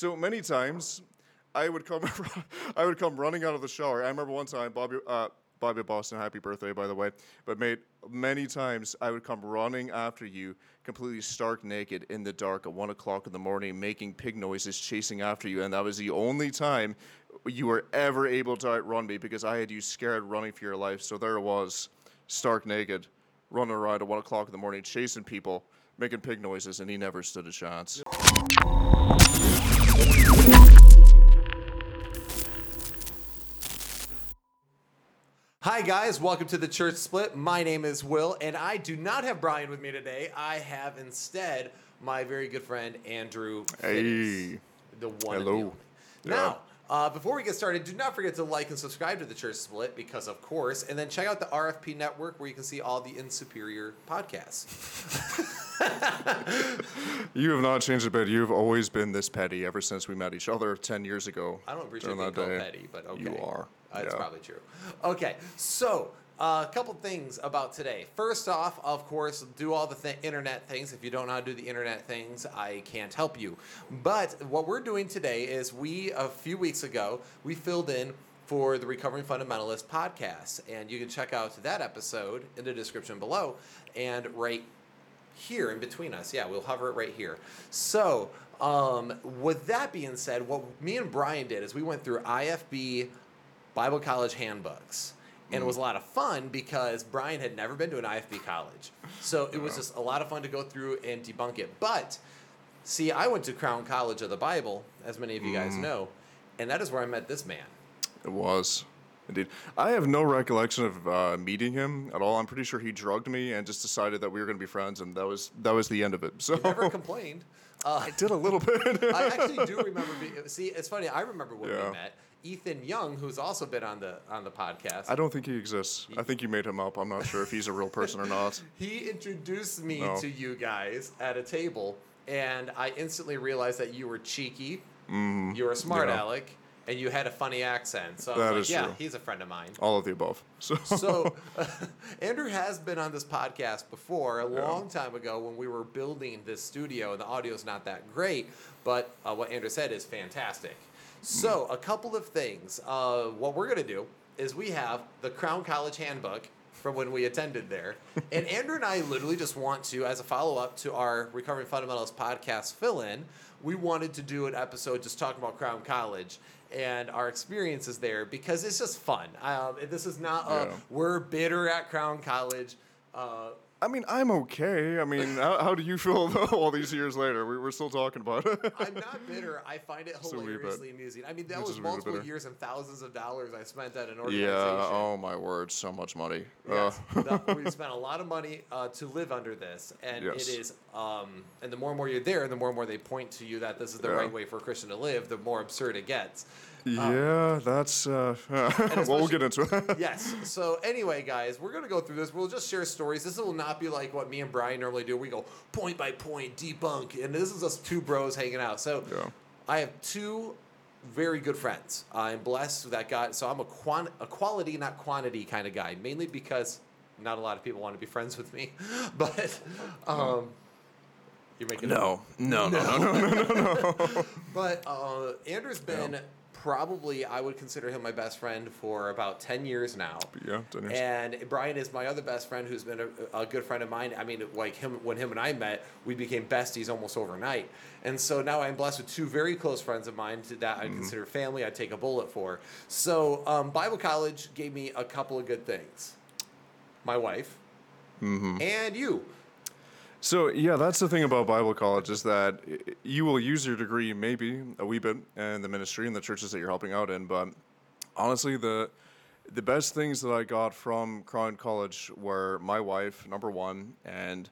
So many times, I would come, I would come running out of the shower. I remember one time, Bobby, uh, Bobby Boston, happy birthday, by the way. But mate, many times I would come running after you, completely stark naked in the dark at one o'clock in the morning, making pig noises, chasing after you, and that was the only time you were ever able to outrun me because I had you scared, running for your life. So there it was, stark naked, running around at one o'clock in the morning, chasing people, making pig noises, and he never stood a chance. Hi, guys. Welcome to the Church Split. My name is Will, and I do not have Brian with me today. I have instead my very good friend Andrew. Hey. The one. and Hello. the only. Now, uh, before we get started, do not forget to like and subscribe to the Church Split because, of course, and then check out the RFP network where you can see all the Insuperior podcasts. You have not changed a bit. You've always been this petty ever since we met each other 10 years ago. I don't appreciate being called petty, but okay. You are. Uh, Yeah. probably true. Okay, so uh, a couple things about today. First off, of course, do all the th- internet things. If you don't know how to do the internet things, I can't help you. But what we're doing today is we, a few weeks ago, we filled in for the Recovering Fundamentalist podcast. And you can check out that episode in the description below. And right here in between us. Yeah, we'll hover it right here. So, um, with that being said, what me and Brian did is we went through IFB Bible College handbooks. And it was a lot of fun because Brian had never been to an IFB college. So it was just a lot of fun to go through and debunk it. But see, I went to Crown College of the Bible, as many of you guys know, and that is where I met this man. It was. Indeed. I have no recollection of uh, meeting him at all. I'm pretty sure he drugged me and just decided that we were going to be friends, and that was that was the end of it. So Never complained. Uh, I did a little bit. I actually do remember. Be- see, it's funny. I remember when Yeah. we met. Ethan Young, who's also been on the on the podcast. I don't think he exists. I think you made him up. I'm not sure if he's a real person or not. He introduced me No. to you guys at a table, and I instantly realized that you were cheeky, you were a smart yeah. aleck, and you had a funny accent. So That like, is yeah, true. he's a friend of mine. All of the above. So, So, Andrew has been on this podcast before a long time ago when we were building this studio, and the is not that great, but uh, what Andrew said is fantastic. So, a couple of things. Uh, what we're going to do is we have the Crown College Handbook from when we attended there. and Andrew and I literally just want to, as a follow up to our Recovering Fundamentalist podcast fill in, we wanted to do an episode just talking about Crown College and our experiences there because it's just fun. Um, this is not a, Yeah. we're bitter at Crown College. Uh, I mean, I'm okay. I mean, how, how do you feel though, all these years later? We, we're still talking about it. I'm not bitter. I find it hilariously amusing. I mean, that was a wee bit multiple years and thousands of dollars I spent at an organization. yeah. Oh my word. So much money. Yes, Uh, we spent a lot of money uh, to live under this, and Yes. it is. Um, and the more and more you're there, the more and more they point to you that this is the Yeah. right way for a Christian to live. The more absurd it gets. yeah. That's. Uh, well, we'll get into it. yes. So anyway, guys, we're gonna go through this. We'll just share stories. This will not be like what me and Brian normally do. We go point by point, debunk, and this is us two bros hanging out. So Yeah. I have two very good friends. I'm blessed with that God. So I'm a quan- a quality, not quantity kind of guy. Mainly because not a lot of people want to be friends with me. But um, you're making no. No. No. No. No. but uh, Andrew's been probably I would consider him my best friend for about ten years now. Yeah. ten years. And Brian is my other best friend, who's been a, a good friend of mine. I mean, like him when him and I met, we became besties almost overnight. And so now I'm blessed with two very close friends of mine that I Mm-hmm. consider family. I take a bullet for. So um, Bible College gave me a couple of good things. My wife Mm-hmm. and you. So yeah, that's the thing about Bible college is that you will use your degree maybe a wee bit in the ministry and the churches that you're helping out in, but honestly, the the best things that I got from Crown College were my wife, number one, and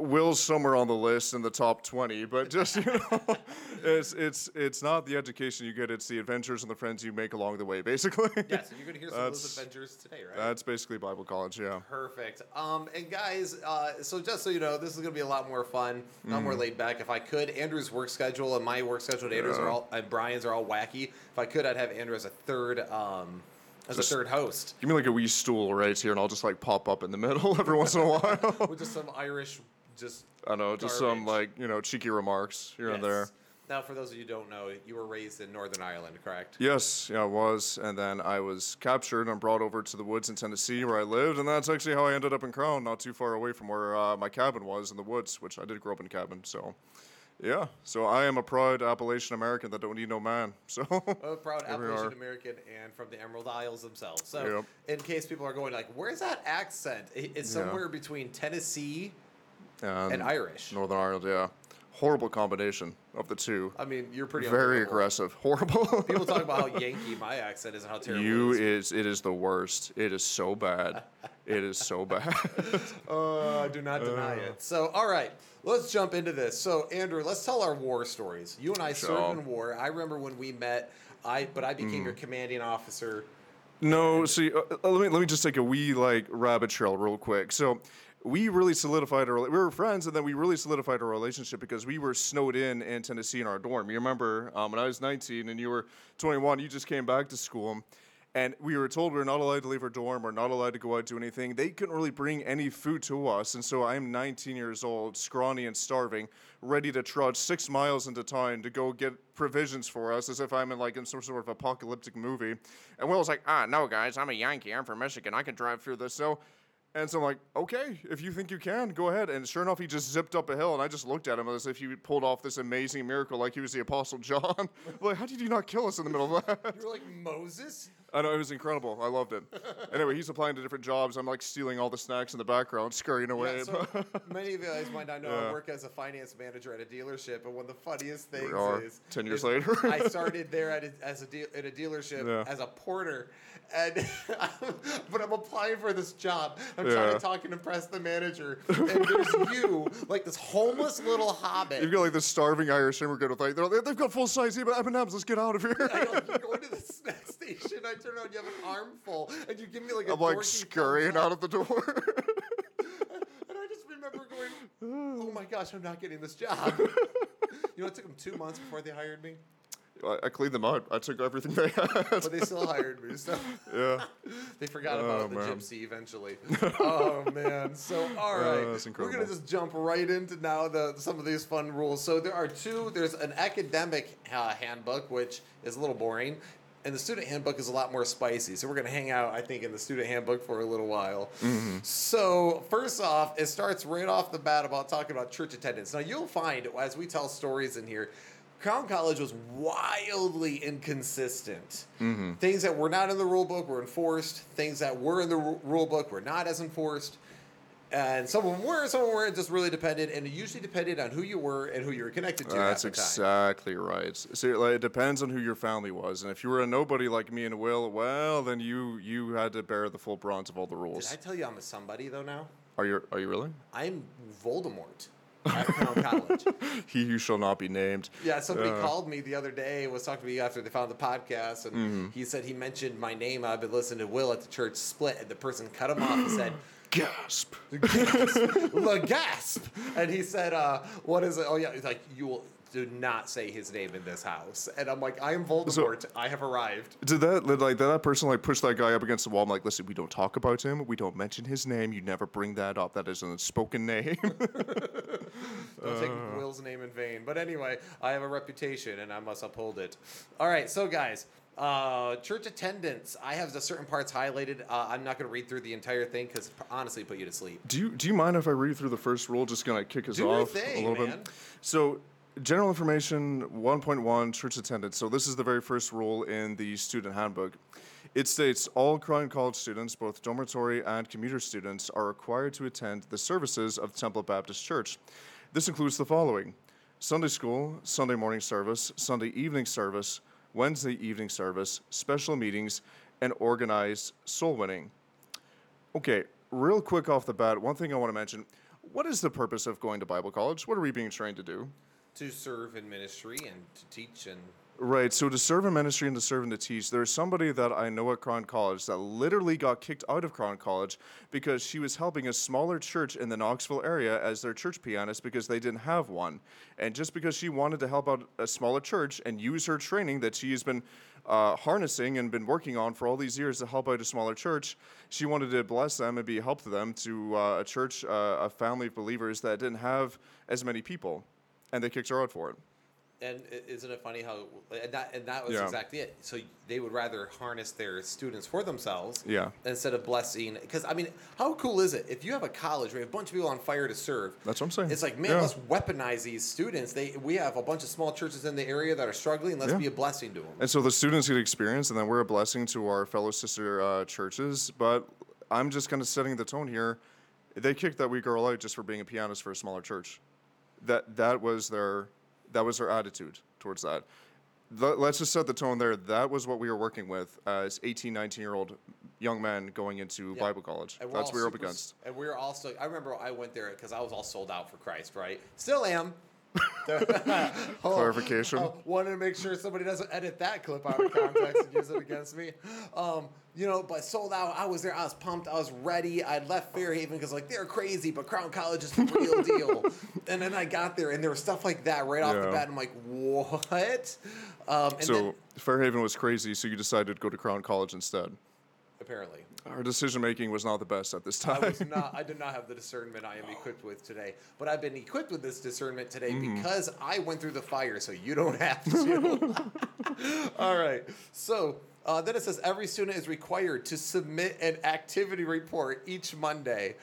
Will's somewhere on the list in the top twenty. But just you know, it's it's it's not the education you get; it's the adventures and the friends you make along the way, basically. Yes, and you're going to hear some of those That's- adventures today, right? That's basically Bible college, yeah. Perfect. Um, and guys, uh, so just so you know, this is gonna be a lot more fun, a lot more laid back. If I could, Andrew's work schedule and my work schedule, and Andrew's are all and Brian's are all wacky. If I could, I'd have Andrew as a third, um, as Just- a third host Give me like a wee stool right here, and I'll just like pop up in the middle every once in a while. with just some Irish, just I know, just some Garbage. like you know cheeky remarks here and there. yes. Now, for those of you who don't know, you were raised in Northern Ireland, correct? Yes, yeah, I was. And then I was captured and brought over to the woods in Tennessee where I lived. And that's actually how I ended up in Crown, not too far away from where uh, my cabin was in the woods, which I did grow up in a cabin. So, yeah. So I am a proud Appalachian American that don't need no man. So, A proud Appalachian. American and from the Emerald Isles themselves. So, Yep. in case people are going like, "Where's that accent?" It's Yeah. somewhere between Tennessee and and Irish. Northern Ireland, yeah. Horrible combination of the two. I mean, you're pretty Very aggressive. Horrible. People talk about how Yankee my accent is and how terrible You it is. is it is the worst. It is so bad. It is so bad. Uh, I do not deny it. So, all right, let's jump into this. So, Andrew, let's tell our war stories. You and I Sure. Mm. served in war. I remember when we met. I but I became your commanding officer. no, see, uh, uh, let me let me just take a wee like rabbit trail real quick. So, we really solidified our we were friends, and then we really solidified our relationship because we were snowed in in Tennessee in our dorm. You remember um, when I was 19 and you were 21, you just came back to school. And we were told we were not allowed to leave our dorm, we're not allowed to go out do anything. They couldn't really bring any food to us, and so I'm 19 years old, scrawny and starving, ready to trudge six miles into town to go get provisions for us, as if I'm in like in some sort of apocalyptic movie. And Will's like, ah, no, guys, I'm a Yankee, I'm from Michigan, I can drive through this snow. And so I'm like, okay, if you think you can, go ahead. And sure enough, he just zipped up a hill, and I just looked at him as if he pulled off this amazing miracle, like he was the Apostle John. like, how did you not kill us in the middle of that? You're like Moses. I know it was incredible. I loved it. anyway, he's applying to different jobs. I'm like stealing all the snacks in the background, scurrying away. Yeah, so many of you guys might not know I work as a finance manager at a dealership, and one of the funniest things is 10 years is later. I started there at a, as a deal at a dealership Yeah. as a porter, and but I'm applying for this job. I'm trying to talk and impress the manager, and there's you, like this homeless little hobbit. You've got like this starving Irish immigrant with like, like, they've got full size M&M's. Let's get out of here. I go, you go into the snack station. I turn around, you have an armful, and you give me like a I'm like scurrying out of the door. And I just remember going, oh my gosh, I'm not getting this job. you know, it took them two months before they hired me, I, I cleaned them out. I took everything they had. but they still hired me. So yeah. they forgot Oh, about the gypsy eventually. oh man! So all right, that's we're gonna just jump right into now the some of these fun rules. So there are two. There's an academic uh, handbook, which is a little boring. And the student handbook is a lot more spicy. So we're going to hang out, I think, in the student handbook for a little while. Mm-hmm. So, first off, it starts right off the bat about talking about church attendance. Now, you'll find as we tell stories in here, Crown College was wildly inconsistent. Mm-hmm. Things that were not in the rule book were enforced. Things that were in the ru- rule book were not as enforced. And some of them were, some of them weren't. Just really depended, and it usually depended on who you were and who you were connected to That's at the time. exactly right. So like, it depends on who your family was, and if you were a nobody like me and Will, well, then you you had to bear the full brunt of all the rules. Did. I tell you I'm a somebody though now? Are you are you really? I'm Voldemort at Crown College. He who shall not be named. Yeah, somebody Uh, called me the other day, was talking to me after they found the podcast, and Mm-hmm. he said he mentioned my name. I've been listening to Will at the church split, and the person cut him off and said, Gasp. the gasp. And he said, uh, what is it? Oh, yeah. He's like, you will do not say his name in this house. And I'm like, I am Voldemort. I have arrived. Did that like did that person like push that guy up against the wall? I'm like, listen, we don't talk about him. We don't mention his name. You never bring that up. That is an unspoken name. Don't take Will's name in vain. But anyway, I have a reputation and I must uphold it. All right, so guys, uh, church attendance. I have the certain parts highlighted. Uh, I'm not going to read through the entire thing because honestly, put you to sleep. do you do you mind if I read through the first rule? Just gonna kick us Do off thing, a little man. bit. So. General information 1.1 church attendance. So, this is the very first rule in the student handbook. It states all Crown College students, both dormitory and commuter students, are required to attend the services of Temple Baptist Church. This includes the following Sunday school, Sunday morning service, Sunday evening service, Wednesday evening service, special meetings, and organized soul winning. Okay, real quick off the bat, one thing I want to mention. What is the purpose of going to Bible college? What are we being trained to do? To serve in ministry and to teach and Right, so to serve in ministry and to serve and to teach, there's somebody that I know at Crown College that literally got kicked out of Crown College because she was helping a smaller church in the Knoxville area as their church pianist because they didn't have one. And just because she wanted to help out a smaller church and use her training that she has been uh, harnessing and been working on for all these years to help out a smaller church, she wanted to bless them and be help to them to uh, a church, uh, a family of believers that didn't have as many people. And they kicked her out for it. And isn't it funny how and that and that was Yeah. exactly it. So they would rather harness their students for themselves, Yeah. instead of blessing. Because I mean, how cool is it if you have a college where you have a bunch of people on fire to serve? That's what I'm saying. It's like, man, Yeah. let's weaponize these students. They we have a bunch of small churches in the area that are struggling. Let's Yeah. be a blessing to them. And so the students get experience, and then we're a blessing to our fellow sister uh, churches. But I'm just kind of setting the tone here. They kicked that weak girl out just for being a pianist for a smaller church. That that was their that was her attitude towards that. Let's just set the tone there. That was what we were working with as 18, 19 year old young men going into Yeah. Bible college. And That's what we were up against. And we were also. I remember I went there because I was all sold out for Christ. Right, still am. Oh, Clarification. uh, wanted to make sure somebody doesn't edit that clip out of context and use it against me. Um, you know, but sold out. I was there. I was pumped. I was ready. I left Fairhaven because like they're crazy, but Crown College is the real deal. And then I got there, and there was stuff like that right off the bat. I'm like, what? Um, and So then, Fairhaven was crazy, so you decided to go to Crown College instead. apparently. Our decision making was not the best at this I time. was not. I did not have the discernment I am equipped with today. But I've been equipped with this discernment today Mm-hmm. because I went through the fire, so you don't have to. All right. So uh, then it says every student is required to submit an activity report each Monday.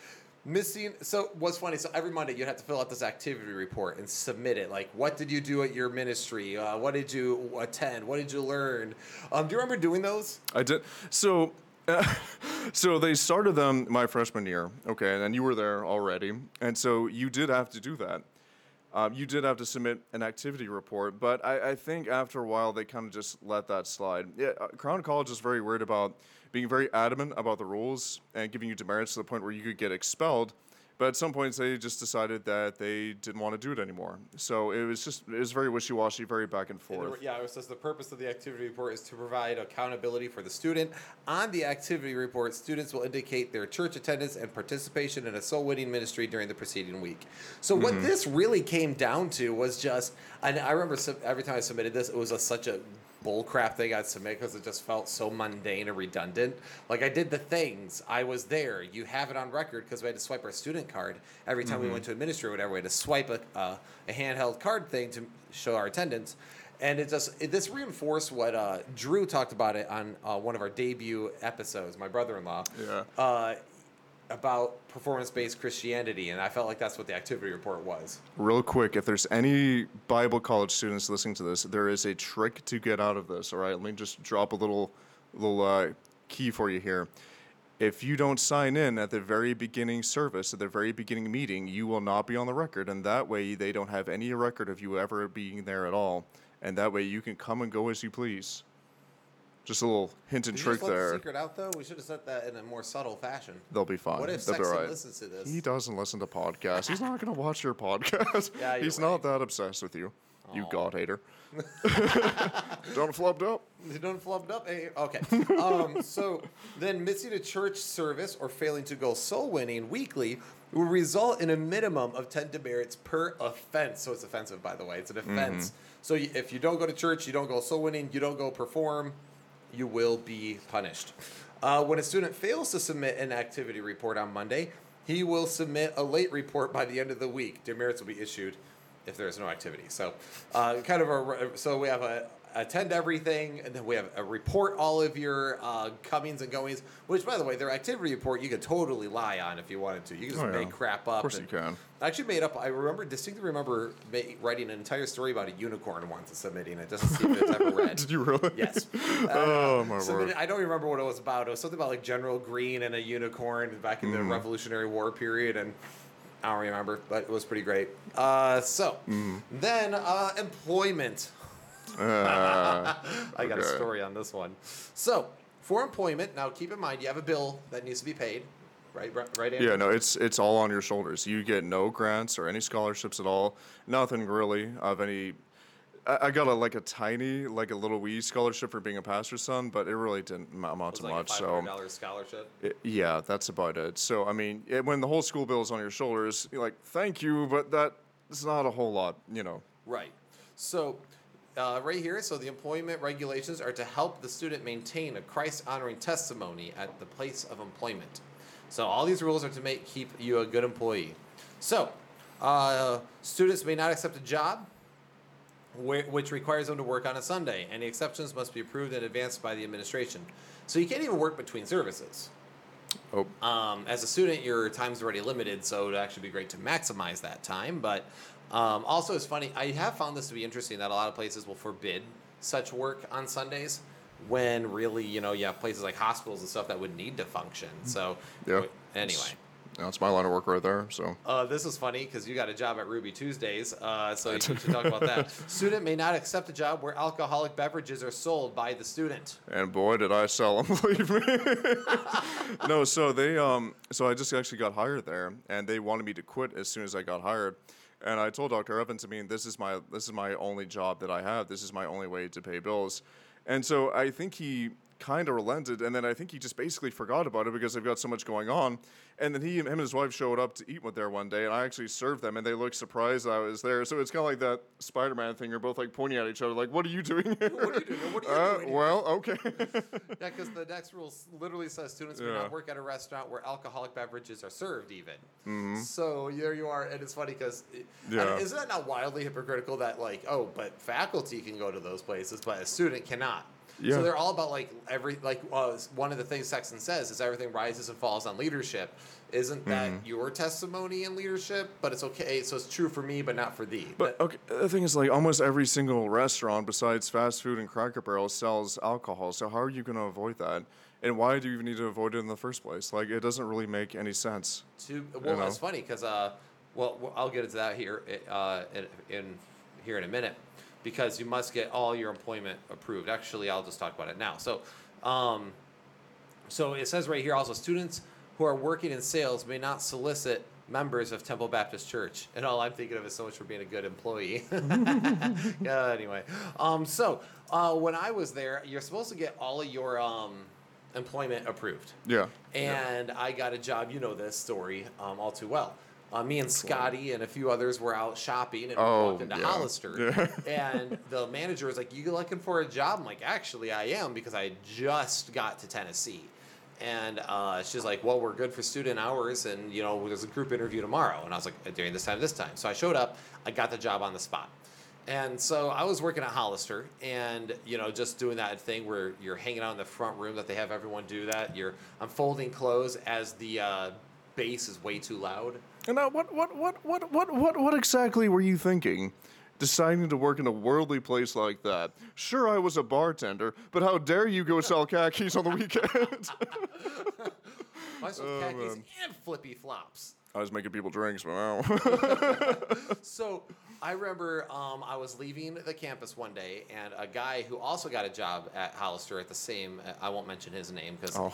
Missing. So what's funny? So every Monday you'd have to fill out this activity report and submit it. Like, what did you do at your ministry? Uh, what did you attend? What did you learn? Um, do you remember doing those? I did. So, so they started them my freshman year. Okay, and you were there already, and so you did have to do that. Um, you did have to submit an activity report, but I, I think after a while they kind of just let that slide. Yeah, uh, Crown College is very worried about being very adamant about the rules and giving you demerits to the point where you could get expelled. But at some points they just decided that they didn't want to do it anymore. So it was just it was very wishy washy, very back and And the- forth. Yeah, it says the purpose of the activity report is to provide accountability for the student. On the activity report, students will indicate their church attendance and participation in a soul winning ministry during the preceding week. So what Mm-hmm. this really came down to was just, and I remember every time I submitted this, it was a, such a bull crap thing I'd submit because it just felt so mundane and redundant. Like I did the things, I was there. You have it on record because we had to swipe our student card every time we went to administer or whatever. We had to swipe a, uh, a handheld card thing to show our attendance. And it just it, this reinforced what uh, Drew talked about it on uh, one of our debut episodes. My brother-in-law, Yeah. About performance-based Christianity, and I felt like that's what the activity report was. Real quick, if there's any Bible college students listening to this, there is a trick to get out of this. All right, let me just drop a little, little uh, key for you here. If you don't sign in at the very beginning service, at the very beginning meeting, you will not be on the record, and that way they don't have any record of you ever being there at all, and that way you can come and go as you please. Just a little hint and Did you trick just let there. the secret out though? We should have said that in a more subtle fashion. They'll be fine. What if They'll be Sexton right. listens to this? He doesn't listen to podcasts. He's not going to watch your podcast. Yeah, you're He's not that obsessed with you. You Aw. God hater. Don't flubbed up. Don't flubbed up. eh? Okay. Um, so then missing a church service or failing to go soul winning weekly will result in a minimum of 10 demerits per offense. So it's offensive, by the way. It's an offense. So if you don't go to church, you don't go soul winning, you don't go perform, you will be punished. Uh, when a student fails to submit an activity report on Monday, he will submit a late report by the end of the week. Demerits will be issued if there is no activity. So, uh, kind of a so we have a attend everything, and then we have a report all of your uh, comings and goings. Which, by the way, their activity report you could totally lie on if you wanted to. You can just Oh, yeah. make crap up. Of course you can. I actually made up. I remember distinctly remember ma- writing an entire story about a unicorn once and submitting it just to see if it's ever read. Did you really? Yes. Oh, my word. I don't remember what it was about. It was something about like General Greene and a unicorn back in the Mm. Revolutionary War period, and I don't remember, but it was pretty great. Uh, so Mm. then uh, employment. Uh, I got a story on this one. So for employment, now keep in mind you have a bill that needs to be paid, right? Right? Andrew? yeah, no, it's it's all on your shoulders. You get no grants or any scholarships at all. Nothing really of any. I, got a like a tiny, like a little wee scholarship for being a pastor's son, but it really didn't amount to like much. So dollars scholarship. It- yeah, that's about it. So I mean, it, when the whole school bill is on your shoulders, you're like, thank you, but that's not a whole lot, you know. Right. So, uh, right here, so the employment regulations are to help the student maintain a Christ honoring testimony at the place of employment. So, all these rules are to make keep you a good employee. So, uh, students may not accept a job whi- which requires them to work on a Sunday. Any exceptions must be approved in advance by the administration. So you can't even work between services. Oh, Um, as a student, your time's already limited, so it'd actually be great to maximize that time. But um, also, it's funny. I have found this to be interesting that a lot of places will forbid such work on Sundays, when really, you know, you have places like hospitals and stuff that would need to function. So, Yeah. anyway. that's my line of work right there. So Uh, this is funny because you got a job at Ruby Tuesdays, uh, so you should talk about that. Student may not accept a job where alcoholic beverages are sold by the student. And boy, did I sell them! Believe me. no, so they um, so I just actually got hired there, and they wanted me to quit as soon as I got hired. And I told Dr. Evans, I mean, this is my this is my only job that I have. This is my only way to pay bills. And so I think he kind of relented, and then I think he just basically forgot about it because they've got so much going on. And then he, him and his wife showed up to eat with there one day, and I actually served them, and they looked surprised I was there. So it's kind of like that Spider-Man thing. You're both like pointing at each other, like, "What are you doing here?" What are you doing? What are you Uh, doing well, okay. Yeah, because the next rule literally says students may Yeah. not work at a restaurant where alcoholic beverages are served, even. Mm-hmm. So there you are, and it's funny because Yeah. isn't that not wildly hypocritical that like oh, but faculty can go to those places, but a student cannot. Yeah. So they're all about like every like uh, one of the things Sexton says is everything rises and falls on leadership. Isn't that Mm-hmm. your testimony in leadership? But it's okay. So it's true for me, but not for thee. But okay, the thing is, like, almost every single restaurant besides fast food and Cracker Barrel sells alcohol. So how are you going to avoid that? And why do you even need to avoid it in the first place? Like, it doesn't really make any sense. To well, know? that's funny because uh, well, well, I'll get into that here uh, in, in here in a minute because you must get all your employment approved. Actually, I'll just talk about it now. So, um, so it says right here also students who are working in sales may not solicit members of Temple Baptist Church. And all I'm thinking of is so much for being a good employee. yeah, anyway. Um, so uh, when I was there, you're supposed to get all of your um, employment approved Yeah. and I got a job. You know this story um, all too well. Uh, me and Scotty and a few others were out shopping and we Oh, walked into yeah. Hollister. and the manager was like, "You looking for a job?" I'm like, "Actually, I am because I just got to Tennessee." And uh, she's like, "Well, we're good for student hours, and you know, there's a group interview tomorrow." And I was like, "During this time, this time." So I showed up. I got the job on the spot. And so I was working at Hollister and, you know, just doing that thing where you're hanging out in the front room that they have everyone do that. You're I'm folding clothes as the uh, bass is way too loud. And now, what, what, what, what, what, what, what exactly were you thinking? Deciding to work in a worldly place like that. Sure, I was a bartender, but how dare you go sell khakis on the weekend? I sold Oh, khakis man. and flippy flops. I was making people drinks, but now. So I remember um, I was leaving the campus one day, and a guy who also got a job at Hollister at the same, uh, I won't mention his name because oh.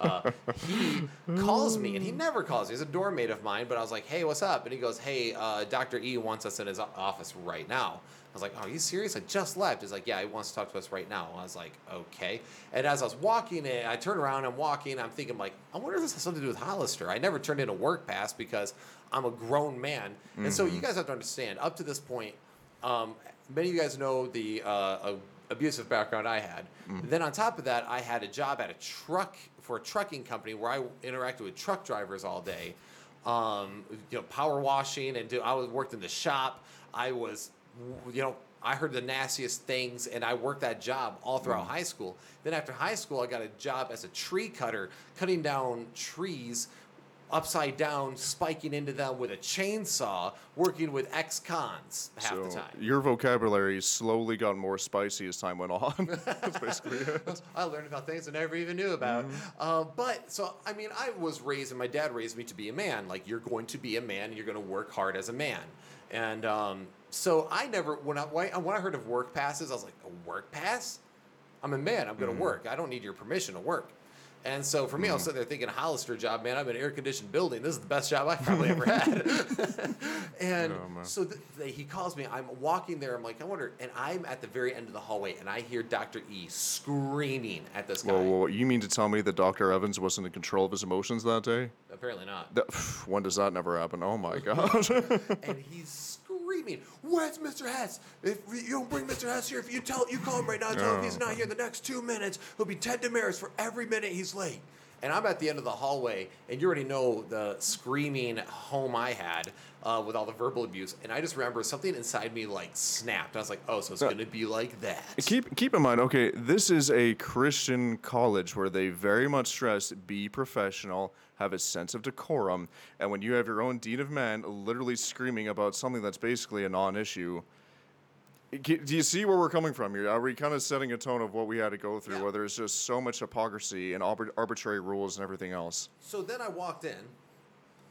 Uh, he calls me, and he never calls me. He's a dorm mate of mine, but I was like, hey, what's up? And he goes, hey, uh, Dr. E wants us in his office right now. I was like, oh, are you serious? I just left. He's like, yeah, he wants to talk to us right now. I was like, okay. And as I was walking in, I turn around, I'm walking, I'm thinking, like, I wonder if this has something to do with Hollister. I never turned in a work pass because I'm a grown man. And so you guys have to understand, up to this point, um, many of you guys know the uh, uh, abusive background I had. Then on top of that, I had a job at a truck for a trucking company where I interacted with truck drivers all day. Um, you know, power washing and do. I was worked in the shop. I was, you know, I heard the nastiest things, and I worked that job all throughout high school. Then after high school, I got a job as a tree cutter, cutting down trees upside down, spiking into them with a chainsaw, working with ex-cons half the time. your vocabulary slowly got more spicy as time went on. That's basically it. I learned about things I never even knew about. Uh, but so, I mean, I was raised, and my dad raised me to be a man. Like, you're going to be a man, and you're going to work hard as a man. And um, so, I never, when I, when I heard of work passes, I was like, a work pass? I'm a man, I'm going to work. I don't need your permission to work. And so for me, I was mm-hmm. sitting there thinking, Hollister job, man. I'm in an air conditioned building. This is the best job I've probably ever had. and Oh, man. so th- th- he calls me. I'm walking there. I'm like, I wonder. And I'm at the very end of the hallway, and I hear Dr. E screaming at this guy. Whoa, whoa, you mean to tell me that Dr. Evans wasn't in control of his emotions that day? Apparently not. That, when does that never happen? Oh my god. and he's screaming, "Where's Mr. Hess? If you don't bring Mr. Hess here, if you tell you call him right now, and tell him if he's not oh. here in the next two minutes, he'll be ten demerits for every minute he's late." And I'm at the end of the hallway, and you already know the screaming home I had uh, with all the verbal abuse. And I just remember something inside me like snapped. I was like, oh, so it's Yeah. going to be like that. Keep keep in mind, okay, this is a Christian college where they very much stress be professional, have a sense of decorum, and when you have your own dean of men literally screaming about something that's basically a non-issue, do you see where we're coming from here? Are we kind of setting a tone of what we had to go through, Yeah. where there's just so much hypocrisy and arbit- arbitrary rules and everything else? So then I walked in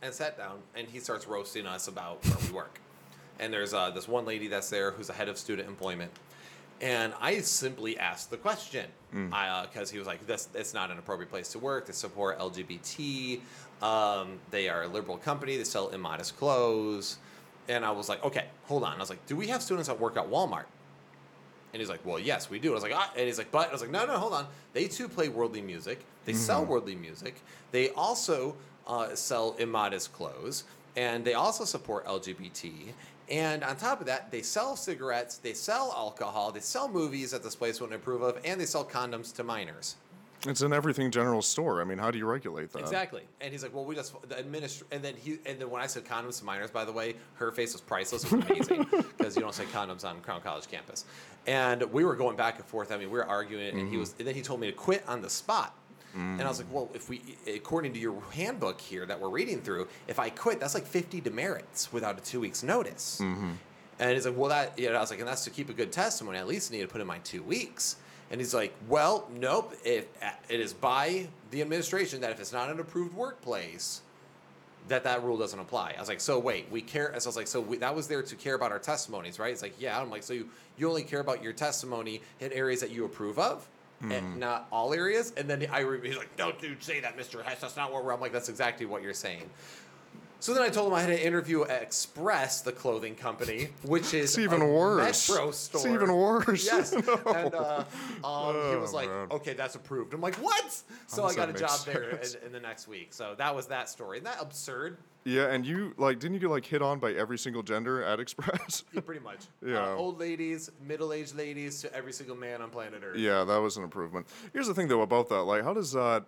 and sat down, and he starts roasting us about where we work. And there's uh, this one lady that's there who's the head of student employment. And I simply asked the question because he was like, "This it's not an appropriate place to work. They support LGBT. Um, they are a liberal company. They sell immodest clothes." And I was like, "Okay, hold on." I was like, "Do we have students that work at Walmart?" And he's like, "Well, yes, we do." I was like, "Ah," and he's like, "But," I was like, "No, no, hold on. They too play worldly music. They sell worldly music. They also uh, sell immodest clothes, and they also support LGBT. And on top of that, they sell cigarettes, they sell alcohol, they sell movies that this place wouldn't approve of, and they sell condoms to minors." It's an everything general store. I mean, how do you regulate that? Exactly. And he's like, well, we just the administr and then he and then when I said condoms to minors, by the way, her face was priceless. It was amazing because you don't say condoms on Crown College campus. And we were going back and forth. I mean, we were arguing, and he was. And then he told me to quit on the spot. And I was like, well, if we, according to your handbook here that we're reading through, if I quit, that's like 50 demerits without a two weeks notice. Mm-hmm. And he's like, well, that, you know, I was like, and that's to keep a good testimony. At least need to put in my two weeks. And he's like, well, nope. It, it is by the administration that if it's not an approved workplace, that that rule doesn't apply. I was like, so wait, we care. So I was like, so we, that was there to care about our testimonies, right? It's like, yeah. I'm like, so you, you only care about your testimony in areas that you approve of, and mm-hmm. not all areas. And then I re- he's like, don't dude say that, Mr. Hess. That's not what we're. I'm like, that's exactly what you're saying. So then I told him I had an interview at Express, the clothing company, which is It's even a worse. Metro It's even worse. Yes. No. And uh, um, he was Oh, like, man. okay, that's approved. I'm like, what? So I got a job make there in, in the next week. So that was that story. Isn't that absurd? Yeah, and you like didn't you get like hit on by every single gender at Express? Yeah, pretty much. Yeah. Uh, old ladies, middle-aged ladies, to every single man on planet Earth. yeah, that was an improvement. Here's the thing though about that, like how does that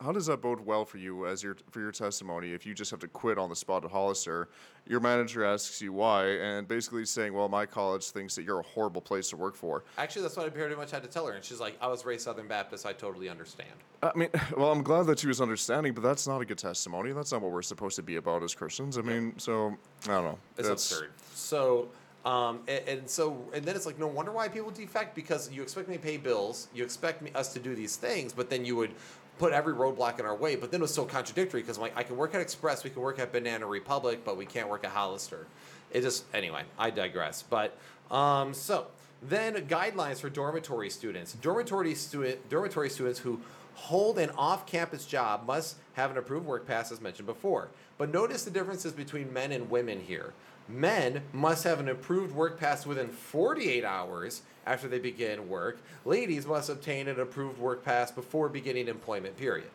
how does that bode well for you as your for your testimony if you just have to quit on the spot at Hollister? Your manager asks you why and basically saying, Well, my college thinks that you're a horrible place to work for. Actually, that's what I pretty much had to tell her. And she's like, I was raised Southern Baptist. I totally understand. I mean, well, I'm glad that she was understanding, but that's not a good testimony. That's not what we're supposed to be about as Christians. I mean, so I don't know. It's That's- absurd. So, um, and, and so, and then it's like, no wonder why people defect because you expect me to pay bills, you expect me, us to do these things, but then you would put every roadblock in our way. But then it was so contradictory because like, I can work at Express, we can work at Banana Republic, but we can't work at Hollister. It just, anyway, I digress. But, um, so then guidelines for dormitory students. Dormitory student, dormitory students who hold an off-campus job must have an approved work pass, as mentioned before. But notice the differences between men and women here. Men must have an approved work pass within 48 hours after they begin work. Ladies must obtain an approved work pass before beginning employment period.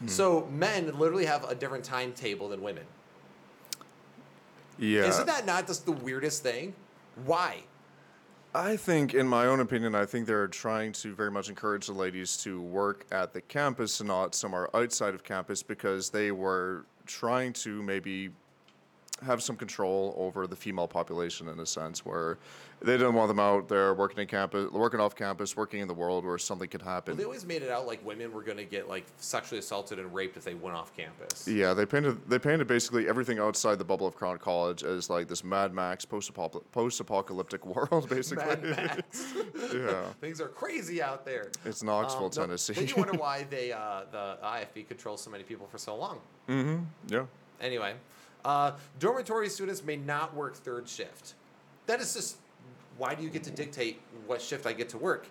Hmm. So men literally have a different timetable than women. Yeah. Isn't that not just the weirdest thing? Why? I think, in my own opinion, I think they're trying to very much encourage the ladies to work at the campus and not somewhere outside of campus because they were trying to maybe have some control over the female population in a sense where they didn't want them out there working in campus, working off campus, working in the world where something could happen. They always made it out like women were going to get like sexually assaulted and raped if they went off campus. Yeah, they painted they painted basically everything outside the bubble of Crown College as like this Mad Max post post apocalyptic world, basically. Mad Max. yeah, Things are crazy out there. it's Knoxville, Um, no, Tennessee. Then you wonder why they uh, the IFB controls so many people for so long. Mm-hmm. Yeah. Anyway, uh, dormitory students may not work third shift. That is just why do you get to dictate what shift I get to work?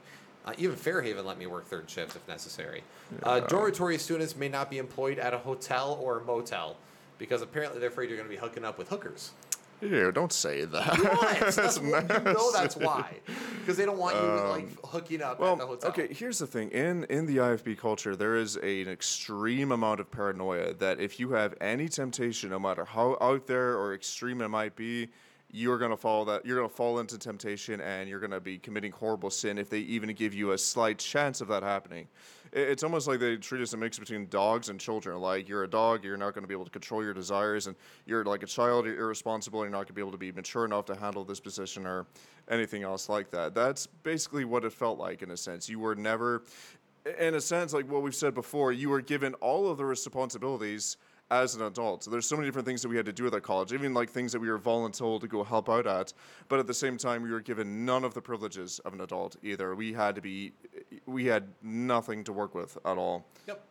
Uh, even Fairhaven let me work third shift if necessary. Uh, dormitory students may not be employed at a hotel or a motel because apparently they're afraid you're going to be hooking up with hookers. Ew, don't say that. What? That's, That's you know that's why. Because they don't want you um, like hooking up at the Well, hotel. okay. Here's the thing: in in the IFB culture, there is a, an extreme amount of paranoia that if you have any temptation, no matter how out there or extreme it might be, you're gonna fall that you're gonna fall into temptation and you're gonna be committing horrible sin if they even give you a slight chance of that happening. It's almost like they treat us a mix between dogs and children. Like you're a dog, you're not gonna be able to control your desires, and you're like a child, you're irresponsible, you're not gonna be able to be mature enough to handle this position or anything else like that. That's basically what it felt like in a sense. You were never, in a sense, like what we've said before, you were given all of the responsibilities as an adult. So there's so many different things that we had to do at that college, even like things that we were voluntold to go help out at. But at the same time, we were given none of the privileges of an adult either. We had to be, we had nothing to work with at all. Yep.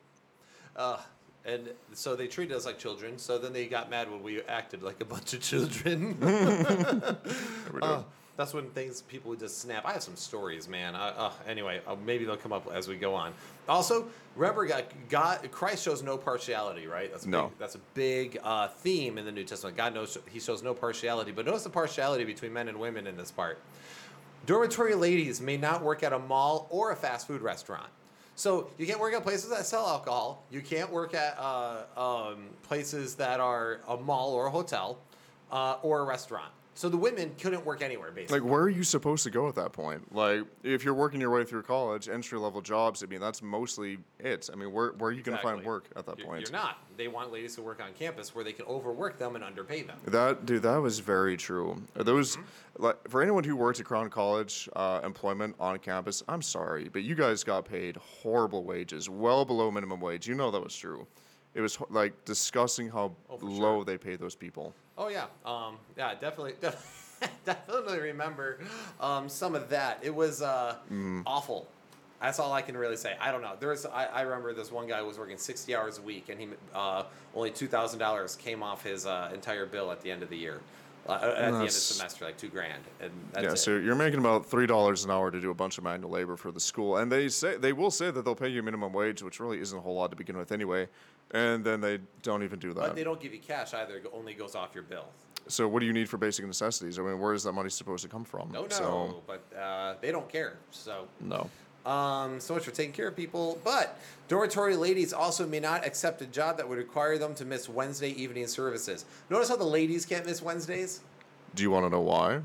Uh, and so they treated us like children. So then they got mad when we acted like a bunch of children. We Uh. That's when things people would just snap. I have some stories, man. Uh, uh, anyway, uh, maybe they'll come up as we go on. Also, remember, God, God, Christ shows no partiality, right? That's a No. Big, that's a big uh, theme in the New Testament. God knows He shows no partiality, but notice the partiality between men and women in this part. Dormitory ladies may not work at a mall or a fast food restaurant. So you can't work at places that sell alcohol. You can't work at uh, um, places that are a mall or a hotel uh, or a restaurant. So the women couldn't work anywhere, basically. Like, where are you supposed to go at that point? Like, if you're working your way through college, entry level jobs, I mean, that's mostly it. I mean, where, where are you going to find work at that You're- point? You're not. They want ladies to work on campus where they can overwork them and underpay them. That dude, that was very true. Those, Mm-hmm. like, for anyone who worked at Crown College uh, employment on campus, I'm sorry, but you guys got paid horrible wages, well below minimum wage. You know that was true. It was like disgusting how Oh, low sure. they paid those people. Oh yeah, um, yeah, definitely, definitely remember um, some of that. It was uh, Mm. awful. That's all I can really say. I don't know. There was I, I remember this one guy was working sixty hours a week, and he uh, only two thousand dollars came off his uh, entire bill at the end of the year. At the end of the semester, like two grand, and that's yeah, it. so you're making about three dollars an hour to do a bunch of manual labor for the school, and they say they will say that they'll pay you minimum wage, which really isn't a whole lot to begin with anyway, and then they don't even do that. but they don't give you cash either. It only goes off your bill. So what do you need for basic necessities? I mean, where is that money supposed to come from? No, no, So, but uh, they don't care. So no. Um, so much for taking care of people. But dormitory ladies also may not accept a job that would require them to miss Wednesday evening services. Notice how the ladies can't miss Wednesdays? Do you want to know why?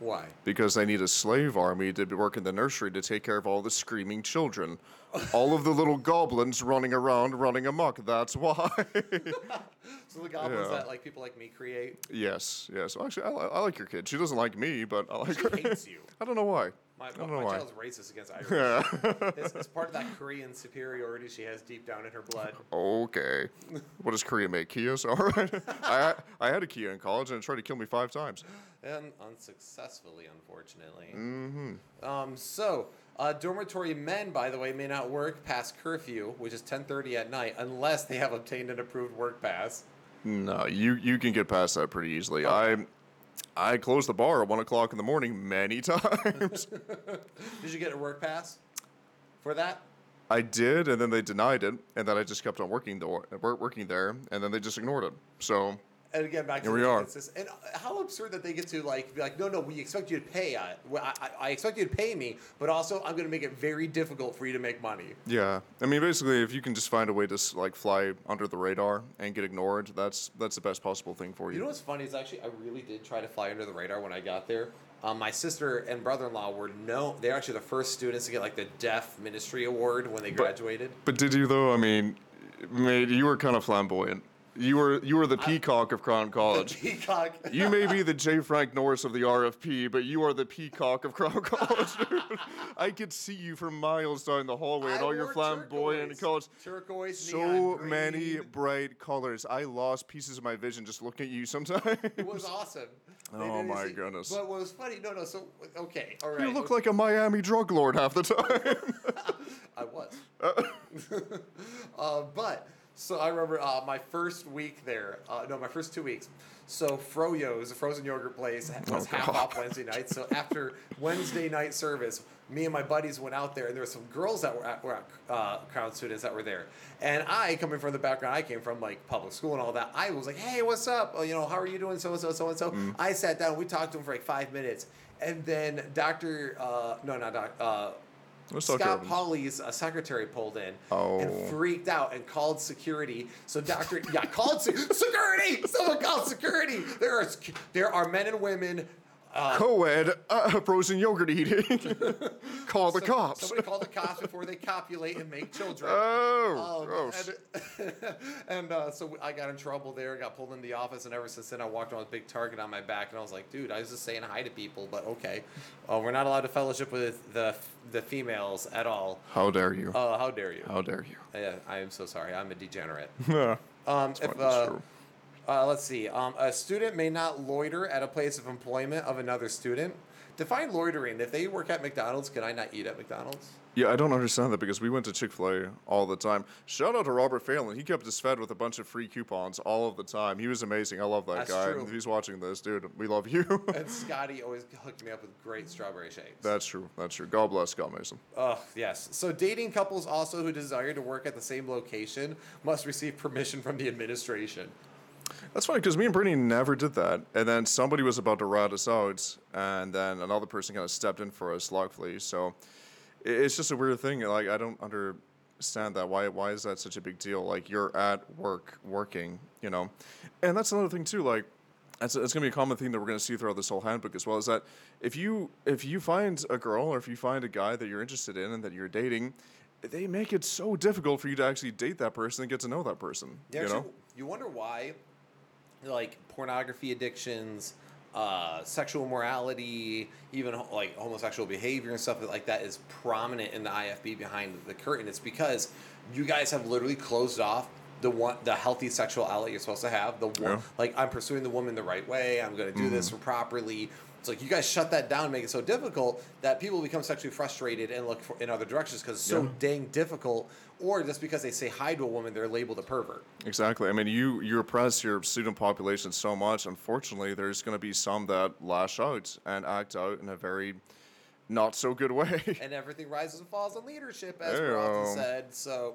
Why? Because they need a slave army to work in the nursery to take care of all the screaming children. all of the little goblins running around, running amok. That's why. So the goblins Yeah. that like people like me create. yes, yes. Well, actually, I, I like your kid. She doesn't like me, but I like She her. hates you. I don't know why. My, I my, my why. child's racist against Irish. it's, it's part of that Korean superiority she has deep down in her blood. Okay. what does Korea make? Kias? All right. I, I had a Kia in college and it tried to kill me five times. And unsuccessfully, unfortunately. Mm-hmm. Um, so, uh, dormitory men, by the way, may not work past curfew, which is 10:30 at night, unless they have obtained an approved work pass. No, you you can get past that pretty easily. I I closed the bar at one o'clock in the morning many times. Did you get a work pass for that? I did, and then they denied it, and then I just kept on working there, working there, and then they just ignored it. So And again, back to Here the we are. And uh, how absurd that they get to like be like, no, no, we expect you to pay. Uh, I, I I expect you to pay me, but also I'm going to make it very difficult for you to make money. yeah, I mean, basically, if you can just find a way to like fly under the radar and get ignored, that's that's the best possible thing for you. You know what's funny is actually I really did try to fly under the radar when I got there. Um, my sister and brother-in-law were no, they're actually the first students to get like the Deaf Ministry Award when they graduated. but did you though? I mean, mate, you were kind of flamboyant. You were you were the peacock of Crown College. Peacock. You may be the J. Frank Norris of the RFP, but you are the peacock of Crown College. I could see you for miles down the hallway and all your flamboyant turquoise. colors. Turquoise, So many bright colors. I lost pieces of my vision just looking at you sometimes. It was awesome. They Oh my see- goodness. But what was funny? No, no. So okay, all right. You look like a Miami drug lord half the time. I was. uh, but so I remember uh, my first week there. Uh, no, my first two weeks. So Froyo's, a frozen yogurt place, was Oh, half off Wednesday night. So after Wednesday night service, me and my buddies went out there, and there were some girls that were at, were at uh, Crown students that were there. And I, coming from the background I came from, like public school and all that, I was like, "Hey, what's up? Oh, you know, how are you doing? So and so, so and so." Mm. I sat down. We talked to him for like five minutes, and then Doctor, uh, no, not Doctor. Scott. Pauly's uh, secretary pulled in Oh. and freaked out and called security. So Doctor, yeah, called se- security. Someone called security. There are there are men and women. Uh, Co-ed uh, frozen yogurt eating. Call the so- cops. Somebody called the cops before they copulate and make children. Oh, Um, gross. And, and uh, so I got in trouble there, got pulled into the office, and ever since then I walked around with a big target on my back, and I was like, dude, I was just saying hi to people, but okay. Uh, we're not allowed to fellowship with the the females at all. How dare you? Uh, how dare you? How dare you? Yeah, I am so sorry. I'm a degenerate. Yeah. Um, if, That's uh, let's see. Um, a student may not loiter at a place of employment of another student. Define loitering. If they work at McDonald's, can I not eat at McDonald's? Yeah, I don't understand that because we went to Chick Fil A all the time. Shout out to Robert Phelan. He kept us fed with a bunch of free coupons all of the time. He was amazing. I love that That's guy. true. If he's watching this, dude, we love you. And Scotty always hooked me up with great strawberry shakes. That's true. That's true. God bless Scott Mason. Oh, yes. So dating couples also who desire to work at the same location must receive permission from the administration. That's funny because me and Brittany never did that. And then somebody was about to rat us out, and then another person kind of stepped in for us, luckily. So it's just a weird thing. Like, I don't understand that. Why, why is that such a big deal? Like, you're at work, working, you know? And that's another thing, too. Like, that's, that's going to be a common theme that we're going to see throughout this whole handbook as well is that if you if you find a girl or if you find a guy that you're interested in and that you're dating they make it so difficult for you to actually date that person and get to know that person You, you know you wonder why, like pornography addictions, uh, sexual morality, even like homosexual behavior and stuff like that is prominent in the IFB behind the curtain. It's because you guys have literally closed off the one the healthy sexual outlet you're supposed to have. The one Yeah. like I'm pursuing the woman the right way. I'm going to do this properly. It's like you guys shut that down, make it so difficult that people become sexually frustrated and look for, in other directions because it's so Yeah. dang difficult. Or just because they say hi to a woman, they're labeled a pervert. Exactly. I mean, you you oppress your student population so much. Unfortunately, there's going to be some that lash out and act out in a very not so good way. and everything rises and falls on leadership, as There we're you often go. said. So,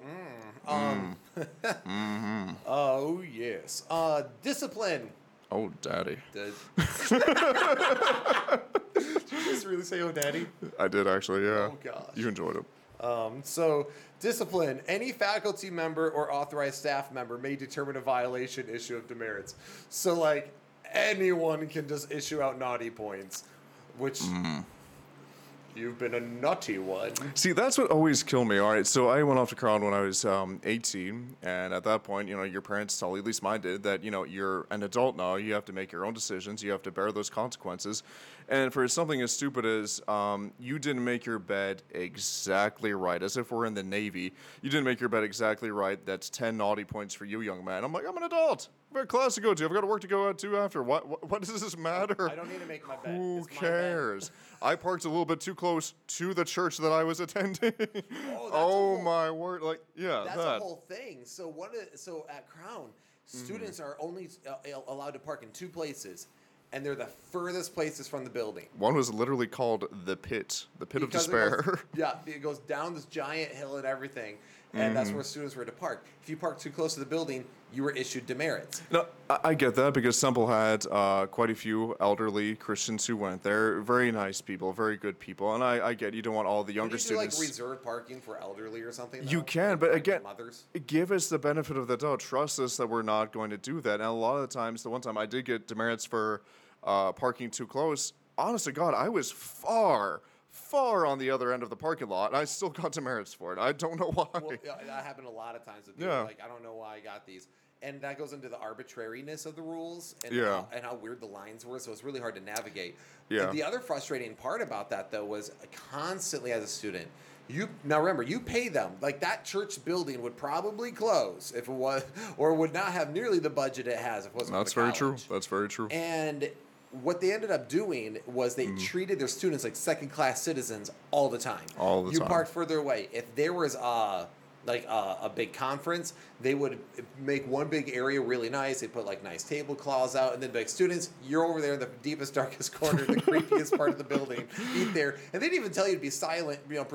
mm, um, oh yes, uh, discipline. Oh, daddy. Did, Did you just really say, "Oh, daddy"? I did actually. Yeah. Oh, gosh. You enjoyed it. Um, so, discipline. Any faculty member or authorized staff member may determine a violation issue of demerits. So, like, anyone can just issue out naughty points, which you've been a naughty one. See, that's what always killed me. All right, so I went off to Crown when I was um, 18, and at that point, you know, your parents tell you, at least mine did, that, you know, you're an adult now. You have to make your own decisions. You have to bear those consequences. And for something as stupid as um, you didn't make your bed exactly right, as if we're in the Navy, you didn't make your bed exactly right. That's 10 naughty points for you, young man. I'm like, I'm an adult. I've got a class to go to. I've got to work to go out to after. What, what, what does this matter? I don't need to make my bed. Who It's my bed. cares? I parked a little bit too close to the church that I was attending. Oh, that's oh whole- my word! Like, yeah, That's that. a whole thing. So one, so at Crown, Mm-hmm. students are only uh, allowed to park in two places, and they're the furthest places from the building. One was literally called the pit, the pit of Because it despair. goes- yeah, it goes down this giant hill and everything, and Mm-hmm. that's where students were to park. If you park too close to the building, you were issued demerits. no, I, get that because Temple had uh, quite a few elderly Christians who went there. Very nice people, very good people, and I, I get you don't want all the younger you do like students. reserved parking for elderly or something? You can, Like but again, mothers. give us the benefit of the doubt. Trust us that we're not going to do that. And a lot of the times, the one time I did get demerits for uh, parking too close, honest to God, I was far, far on the other end of the parking lot, and I still got demerits for it. I don't know why. Well, that happened a lot of times with me. Yeah. Like, I don't know why I got these. And that goes into the arbitrariness of the rules and, Yeah. how, and how weird the lines were. So it's really hard to navigate. Yeah. The other frustrating part about that, though, was constantly as a student, you now remember you pay them like that church building would probably close if it was or would not have nearly the budget it has if it wasn't That's very true. That's very true. And what they ended up doing was they Mm. treated their students like second class citizens all the time. All the you time. You parked further away. If there was a like a, a big conference, they would make one big area really nice. They put like nice tablecloths out, and then like, students, you're over there in the deepest, darkest corner, the creepiest part of the building. Eat there, and they'd even tell you to be silent, you know,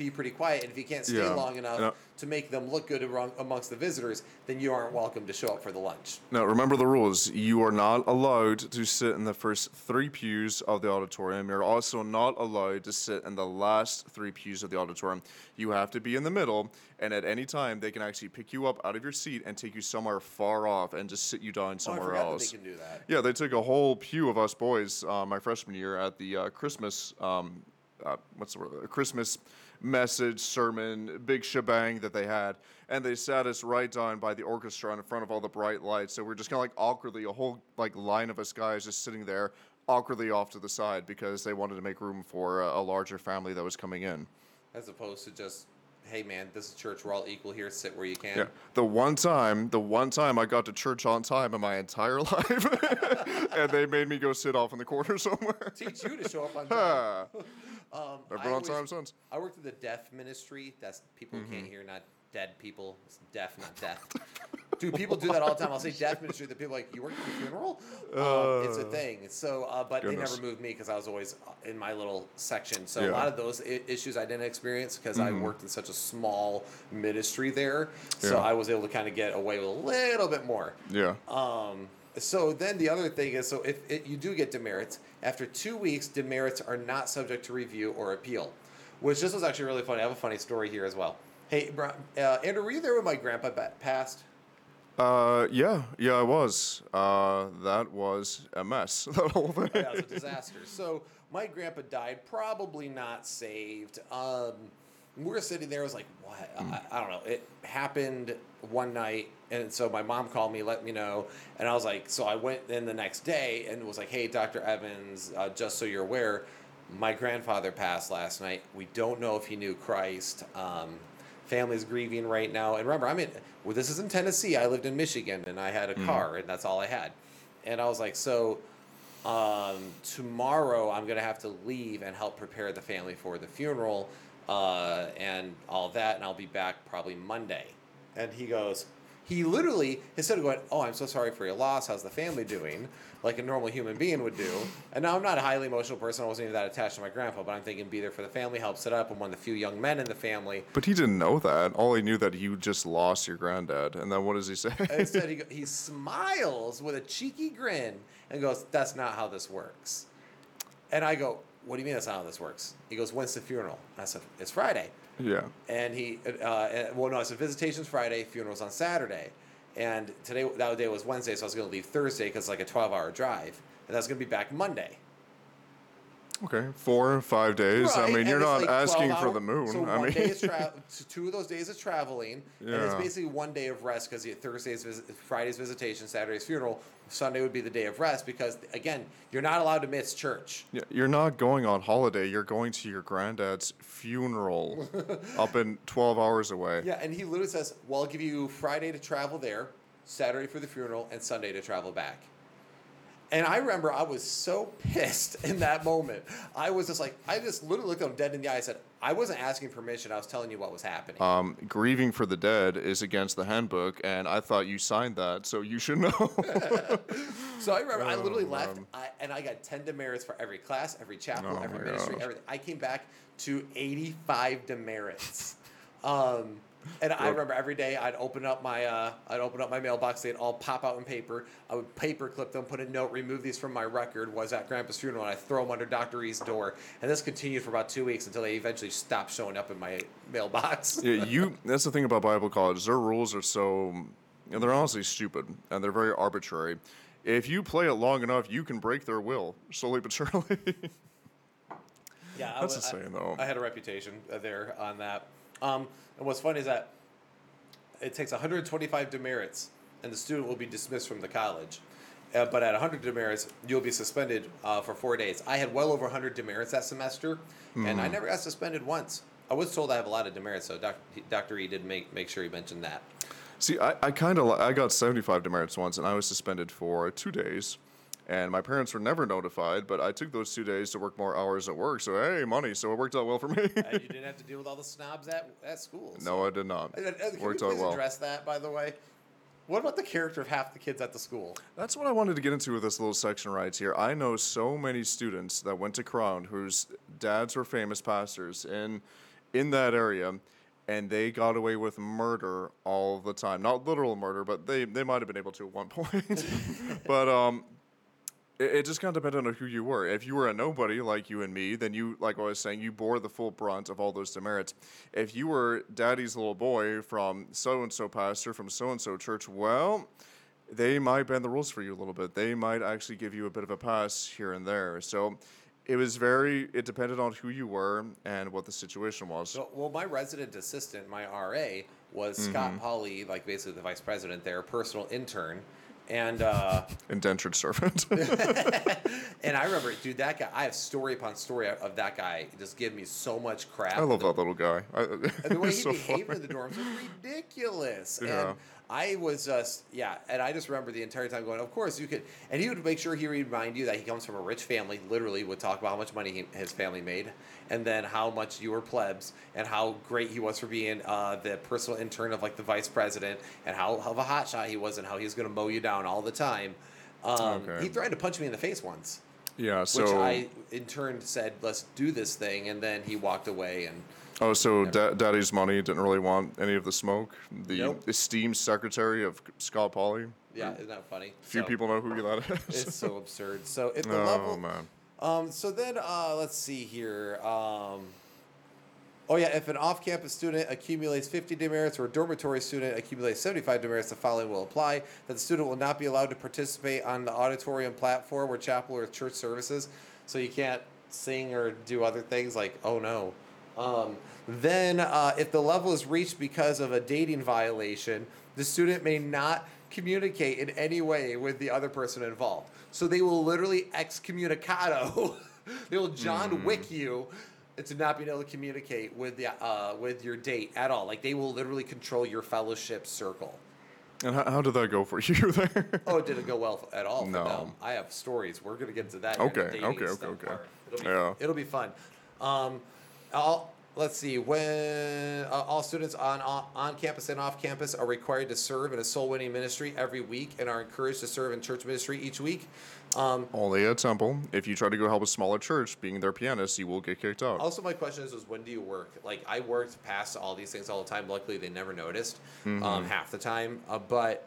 be pretty quiet. And if you can't stay Yeah. long enough to make them look good amongst the visitors, then you aren't welcome to show up for the lunch. Now, remember the rules. You are not allowed to sit in the first three pews of the auditorium. You're also not allowed to sit in the last three pews of the auditorium. You have to be in the middle, and at any time, they can actually pick you up out of your seat and take you somewhere far off and just sit you down Oh, somewhere forgot else. they can do that. Yeah, they took a whole pew of us boys uh, my freshman year at the uh, Christmas, um, uh, what's the word? A Christmas message, sermon, big shebang that they had. And they sat us right down by the orchestra in front of all the bright lights. So we're just kind of like awkwardly, a whole like line of us guys just sitting there awkwardly off to the side because they wanted to make room for a, a larger family that was coming in. As opposed to just, hey man, this is church. We're all equal here. Sit where you can. Yeah. The one time, the one time I got to church on time in my entire life, and they made me go sit off in the corner somewhere. Teach you to show up on time. Um, Never I on time since. I worked at the deaf ministry. That's people who can't hear, not dead people. It's deaf, not deaf. Dude, people do that all the time. I'll say deaf ministry. The people are like, you work at the funeral? Um, it's a thing. So, uh, but Goodness. they never moved me because I was always uh, in my little section. So a lot of those I- issues I didn't experience because I worked in such a small ministry there. So Yeah. I was able to kind of get away with a little bit more. Yeah. Um, so then the other thing is, so if it, you do get demerits, after two weeks, demerits are not subject to review or appeal. Which this was actually really funny. I have a funny story here as well. Hey, uh, Andrew, were you there when my grandpa passed? Uh, yeah, yeah, I was. Uh, that was a mess. That whole thing. Yeah, it was a disaster. So my grandpa died, probably not saved. Um, were sitting there. I was like, "What? I, I don't know." It happened one night, and so my mom called me, let me know, and I was like, so I went in the next day and was like, "Hey, Doctor Evans, uh, just so you're aware, my grandfather passed last night. We don't know if he knew Christ." Um, family's grieving right now. And remember, I'm in. Well, this is in Tennessee. I lived in Michigan, and I had a car, and that's all I had. And I was like, so um, tomorrow I'm gonna have to leave and help prepare the family for the funeral uh, and all that, and I'll be back probably Monday. And he goes, he literally instead of going, oh, I'm so sorry for your loss. How's the family doing? Like a normal human being would do. And now I'm not a highly emotional person. I wasn't even that attached to my grandpa, but I'm thinking be there for the family, help set up. I'm one of the few young men in the family. But he didn't know that. All he knew that you just lost your granddad. And then what does he say? Instead, he, he smiles with a cheeky grin and goes, That's not how this works. And I go, What do you mean that's not how this works? He goes, When's the funeral? And I said, It's Friday. yeah. And he, uh, uh, well, no, I said, Visitation's Friday, funeral's on Saturday. And today, that day was Wednesday, so I was going to leave Thursday because it's like a 12 hour drive. And I was going to be back Monday. Okay. Four or five days. I mean, and you're it's not like asking 12 for hour- the moon. So I one mean, day is tra- t- two of those days is traveling, and it's Yeah. basically one day of rest because Thursday's visit, Friday's visitation, Saturday's funeral, Sunday would be the day of rest because again, you're not allowed to miss church. Yeah, you're not going on holiday. You're going to your granddad's funeral up in 12 hours away. Yeah, and he literally says, "Well, I'll give you Friday to travel there, Saturday for the funeral, and Sunday to travel back." And I remember I was so pissed in that moment. I was just like, I just literally looked him dead in the eye. I said, "I wasn't asking permission. I was telling you what was happening." Um, grieving for the dead is against the handbook, and I thought you signed that, so you should know. So I remember I literally Oh, left. I, and I got ten demerits for every class, every chapel, Oh, every ministry, gosh. everything. I came back to eighty-five demerits, um, and I remember every day I'd open up my uh, I'd open up my mailbox. They'd all pop out in paper. I would paper clip them, put a note, remove these from my record. Was at Grandpa's funeral, and I throw them under Doctor E's door. And this continued for about two weeks until they eventually stopped showing up in my mailbox. yeah, you. That's the thing about Bible college. Their rules are so. Know, they're honestly stupid, and they're very arbitrary. If you play it long enough, you can break their will slowly but surely. Yeah, That's was- the I- though. I had a reputation uh, there on that. Um, and what's funny is that it takes 125 demerits, and the student will be dismissed from the college. Uh, but at 100 demerits, you'll be suspended uh, for four days. I had well over 100 demerits that semester, and I Hmm. never got suspended once. I was told I have a lot of demerits, so doc, Dr. E did make make sure he mentioned that. See, I, I kind of I got 75 demerits once, and I was suspended for two days. And my parents were never notified, but I took those two days to work more hours at work. So hey, money. So it worked out well for me. and you didn't have to deal with all the snobs at at school. so- no, I did not. Can Worked out well. address that, by the way? What about the character of half the kids at the school? That's what I wanted to get into with this little section right here. I know so many students that went to Crown whose dads were famous pastors in in that area, and they got away with murder all the time. Not literal murder, but they, they might have been able to at one point. but um, it, it just kind of depended on who you were. If you were a nobody like you and me, then you, like I was saying, you bore the full brunt of all those demerits. If you were daddy's little boy from so and so pastor from so and so church, well, they might bend the rules for you a little bit. They might actually give you a bit of a pass here and there. So it was very, it depended on who you were and what the situation was. So, well, my resident assistant, my RA, was Scott mm-hmm. Polly, like basically the vice president there, personal intern. And uh, Indentured servant. and I remember, dude, that guy. I have story upon story of that guy just giving me so much crap. I love the, that little guy. I, the way he so behaved funny. in the dorms was ridiculous. Yeah. And I was just, yeah, and I just remember the entire time going, of course you could, and he would make sure he would remind you that he comes from a rich family. Literally, would talk about how much money he, his family made, and then how much you were plebs, and how great he was for being uh, the personal intern of like the vice president, and how, how of a hotshot he was, and how he was going to mow you down all the time. Um, Okay. He threatened to punch me in the face once, Yeah, so. which I in turn said, "Let's do this thing," and then he walked away and. Oh, so da- Daddy's money didn't really want any of the smoke. The Nope. esteemed secretary of Scott Polly. Yeah, isn't that funny? Few So- people know who that is. It's so absurd. So if the oh level, man. um, so then uh, let's see here. Um, oh yeah, if an off-campus student accumulates 50 demerits or a dormitory student accumulates 75 demerits, the following will apply: that the student will not be allowed to participate on the auditorium platform or chapel or church services. So you can't sing or do other things like, oh no. Um, then, uh, if the level is reached because of a dating violation, the student may not communicate in any way with the other person involved. So they will literally excommunicado. they will John Wick you to not being able to communicate with the uh, with your date at all. Like they will literally control your fellowship circle. And how, how did that go for you there? Oh, it didn't go well at all for No. them. I have stories. We're gonna get to that. here in the Okay, okay, okay, okay. It'll be, Yeah. it'll be fun. Um, I'll, let's see. When uh, all students on on on campus and off campus are required to serve in a soul winning ministry every week and are encouraged to serve in church ministry each week. Um, Only at Temple. If you try to go help a smaller church, being their pianist, you will get kicked out. Also, my question is, is when do you work? Like, I worked past all these things all the time. Luckily, they never noticed Mm-hmm. um, half the time. Uh, but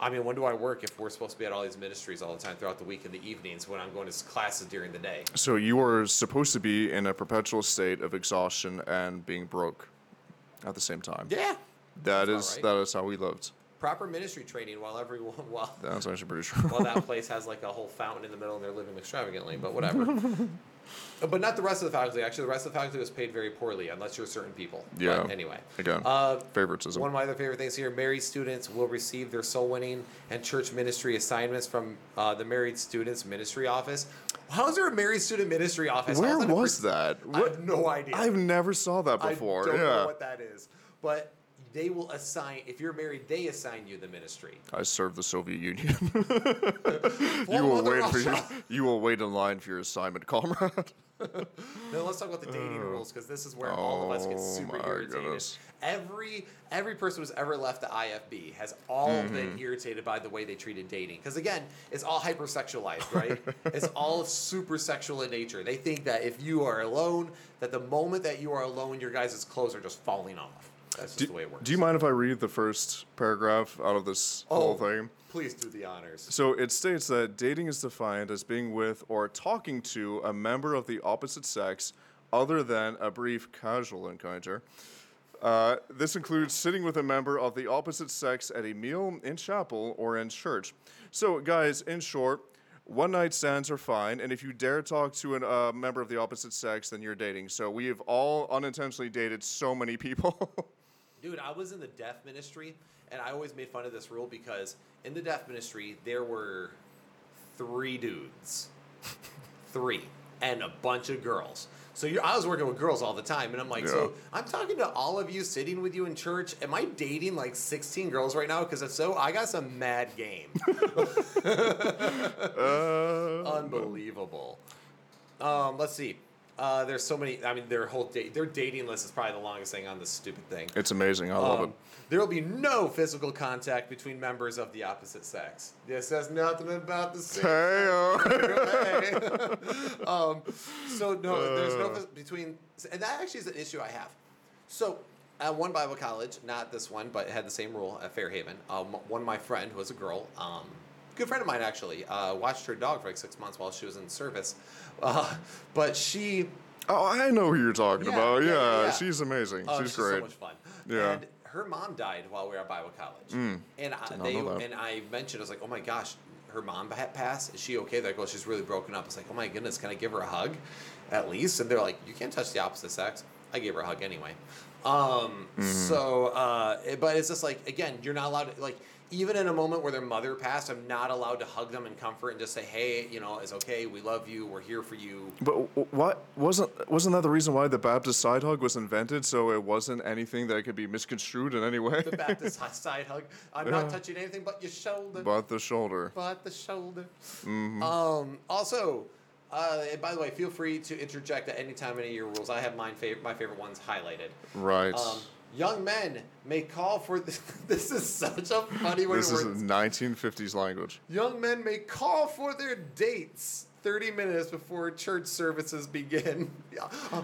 I mean, when do I work if we're supposed to be at all these ministries all the time throughout the week in the evenings when I'm going to classes during the day? So you are supposed to be in a perpetual state of exhaustion and being broke at the same time. Yeah, That is right. that is how we lived. proper ministry training while everyone while That's actually pretty true. while that place has like a whole fountain in the middle and they're living extravagantly. But whatever. But not the rest of the faculty. Actually, the rest of the faculty was paid very poorly, unless you're certain people. Yeah. But anyway. Again, Uh, favoritism. One of my other favorite things here: married students will receive their soul winning and church ministry assignments from uh, the Married Students Ministry Office. How is there a married student ministry office? Where How's that a was pers- that? I have no idea. I've never saw that before. I don't yeah. know what that is, but they will assign. If you're married, they assign you the ministry. I served the Soviet Union. you will Mother wait for your, Russia. you will wait in line for your assignment, comrade. Now let's talk about the dating rules because this is where all of us get Uh, Oh, super my irritated. goodness. Every every person who's ever left the IFB has all Mm-hmm. been irritated by the way they treated dating. Because again, it's all hypersexualized, right? it's all super sexual in nature. They think that if you are alone, that the moment that you are alone, your guys' clothes are just falling off. That's just Do, the way it works. do you mind if I read the first paragraph out of this whole thing? Please do the honors. So it states that dating is defined as being with or talking to a member of the opposite sex other than a brief casual encounter. Uh, this includes sitting with a member of the opposite sex at a meal in chapel or in church. So, guys, in short, one night stands are fine, and if you dare talk to a uh, member of the opposite sex, then you're dating. So, we have all unintentionally dated so many people. Dude, I was in the deaf ministry, and I always made fun of this rule because in the deaf ministry there were three dudes, three, and a bunch of girls. So you're, I was working with girls all the time, and I'm like, so I'm talking to all of you sitting with you in church. Am I dating like 16 girls right now? Because if so, I got some mad game. Uh, Unbelievable. Um, let's see. Uh, there's so many. I mean, their whole date, their dating list is probably the longest thing on this stupid thing. it's amazing. I love Um, there will be no physical contact between members of the opposite sex. This has nothing about the it. same. Hey, um, so no, there's no Uh. between, and that actually is an issue I have. So at one Bible college, not this one, but it had the same rule at Fairhaven. Um, one of my friend was a girl, um, good friend of mine actually, uh, watched her dog for like six months while she was in service, uh, but she oh, I know who you're talking Yeah, about. yeah, Yeah, yeah, she's amazing. Oh, she's she's great. so much fun. Yeah. And her mom died while we were at Bible college. Mm. And I, they and I mentioned I was like, oh my gosh, her mom had passed. Is she okay? They're like, well, she's really broken up. It's like, oh my goodness, can I give her a hug, at least? And they're like, you can't touch the opposite sex. I gave her a hug anyway. Um, Mm-hmm. So, uh, but it's just like again, you're not allowed to like. Even in a moment where their mother passed, I'm not allowed to hug them and comfort and just say, "Hey, you know, it's okay. We love you. We're here for you." But what wasn't wasn't that the reason why the Baptist side hug was invented? So it wasn't anything that could be misconstrued in any way. The Baptist side hug. I'm Yeah. not touching anything but your shoulder. but the shoulder. but the shoulder. Mm-hmm. Um, also, uh, and by the way, feel free to interject at any time any of your rules. I have mine fav- my favorite ones highlighted. Right. Um, young men may call for this. this is such a funny way this to is word. 1950s language. Young men may call for their dates 30 minutes before church services begin. Yeah. Uh,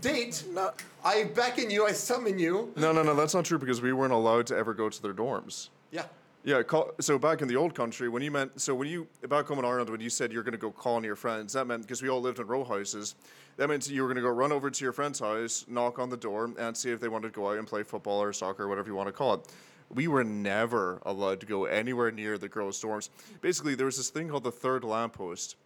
date? No. I beckon you. I summon you. No, no, no, that's not true because we weren't allowed to ever go to their dorms. Yeah. Yeah, call, so back in the old country, when you meant, so when you, back home in Ireland, when you said you're going to go call on your friends, that meant, because we all lived in row houses, that meant you were going to go run over to your friend's house, knock on the door, and see if they wanted to go out and play football or soccer or whatever you want to call it. We were never allowed to go anywhere near the girls' dorms. Basically, there was this thing called the third lamppost.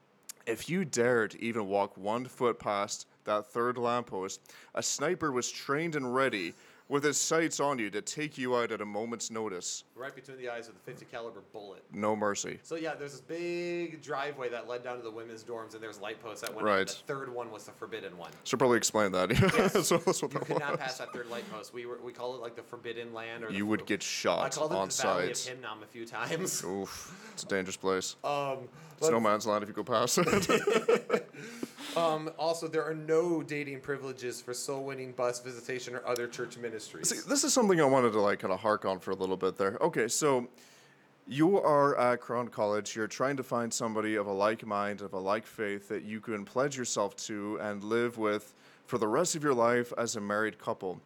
If you dared even walk one foot past that third lamppost, a sniper was trained and ready with his sights on you to take you out at a moment's notice. Right between the eyes with a 50 caliber bullet. No mercy. So yeah, there's this big driveway that led down to the women's dorms, and there's light posts that went. Right. In. The third one was the forbidden one. Should probably explain that. so that's what You that could not pass that third light post. We were we call it like the forbidden land, or the You would get I shot called it on the Valley sight. of Hinnom a few times. Oof, it's a dangerous place. Um, It's no man's land if you go past it. Um, also, there are no dating privileges for soul winning, bus visitation, or other church ministries. See, this is something I wanted to like kind of hark on for a little bit there. Okay, so you are at Crown College. You're trying to find somebody of a like mind, of a like faith that you can pledge yourself to and live with for the rest of your life as a married couple.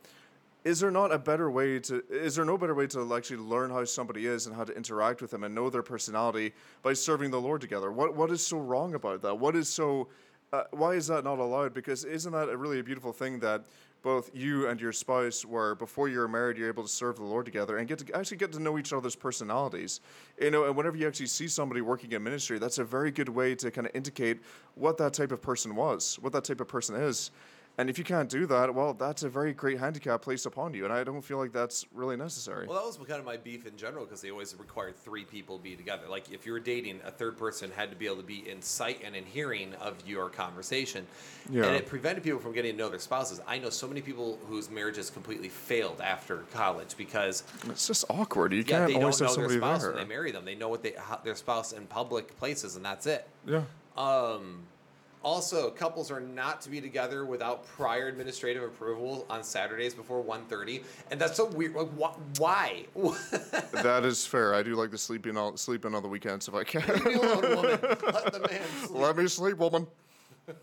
Is there not a better way to? Is there no better way to actually learn how somebody is and how to interact with them and know their personality by serving the Lord together? What What is so wrong about that? What is so? Uh, why is that not allowed? Because isn't that a really a beautiful thing that both you and your spouse were before you were married, you're able to serve the Lord together and get to actually get to know each other's personalities. You know, and whenever you actually see somebody working in ministry, that's a very good way to kind of indicate what that type of person was, what that type of person is. And if you can't do that, well, that's a very great handicap placed upon you, and I don't feel like that's really necessary. Well, that was kind of my beef in general because they always required three people to be together. Like if you were dating, a third person had to be able to be in sight and in hearing of your conversation, Yeah. and it prevented people from getting to know their spouses. I know so many people whose marriages completely failed after college because It's just awkward. You yeah, can't they always don't have know their spouse there. when they marry them. They know what they how, their spouse in public places, and that's it. yeah. Um, also, couples are not to be together without prior administrative approval on Saturdays before 1.30. and that's so weird. Like, wh- why? that is fair. I do like to sleep in on sleep in on the weekends if I can. Leave me alone, woman. Let the man sleep. Let me sleep, woman.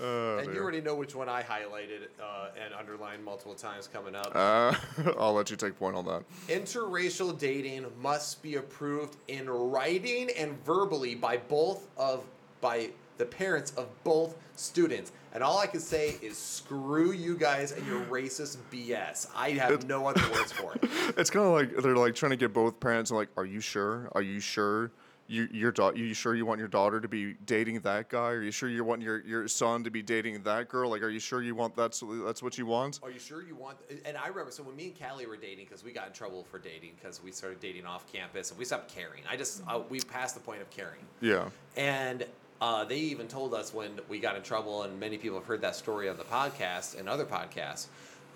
Oh, and you already know which one I highlighted uh, and underlined multiple times coming up. Uh, I'll let you take point on that. Interracial dating must be approved in writing and verbally by both of by the parents of both students. And all I can say is screw you guys and your racist BS. I have no other words for it. It's kind of like they're like trying to get both parents like, "Are you sure? Are you sure? You your da- you sure you want your daughter to be dating that guy? Are you sure you want your, your son to be dating that girl? Like, are you sure you want that's that's what you want? Are you sure you want? And I remember, so when me and Callie were dating, because we got in trouble for dating, because we started dating off campus, and we stopped caring. I just uh, we passed the point of caring. Yeah, And Uh, they even told us when we got in trouble, and many people have heard that story on the podcast and other podcasts,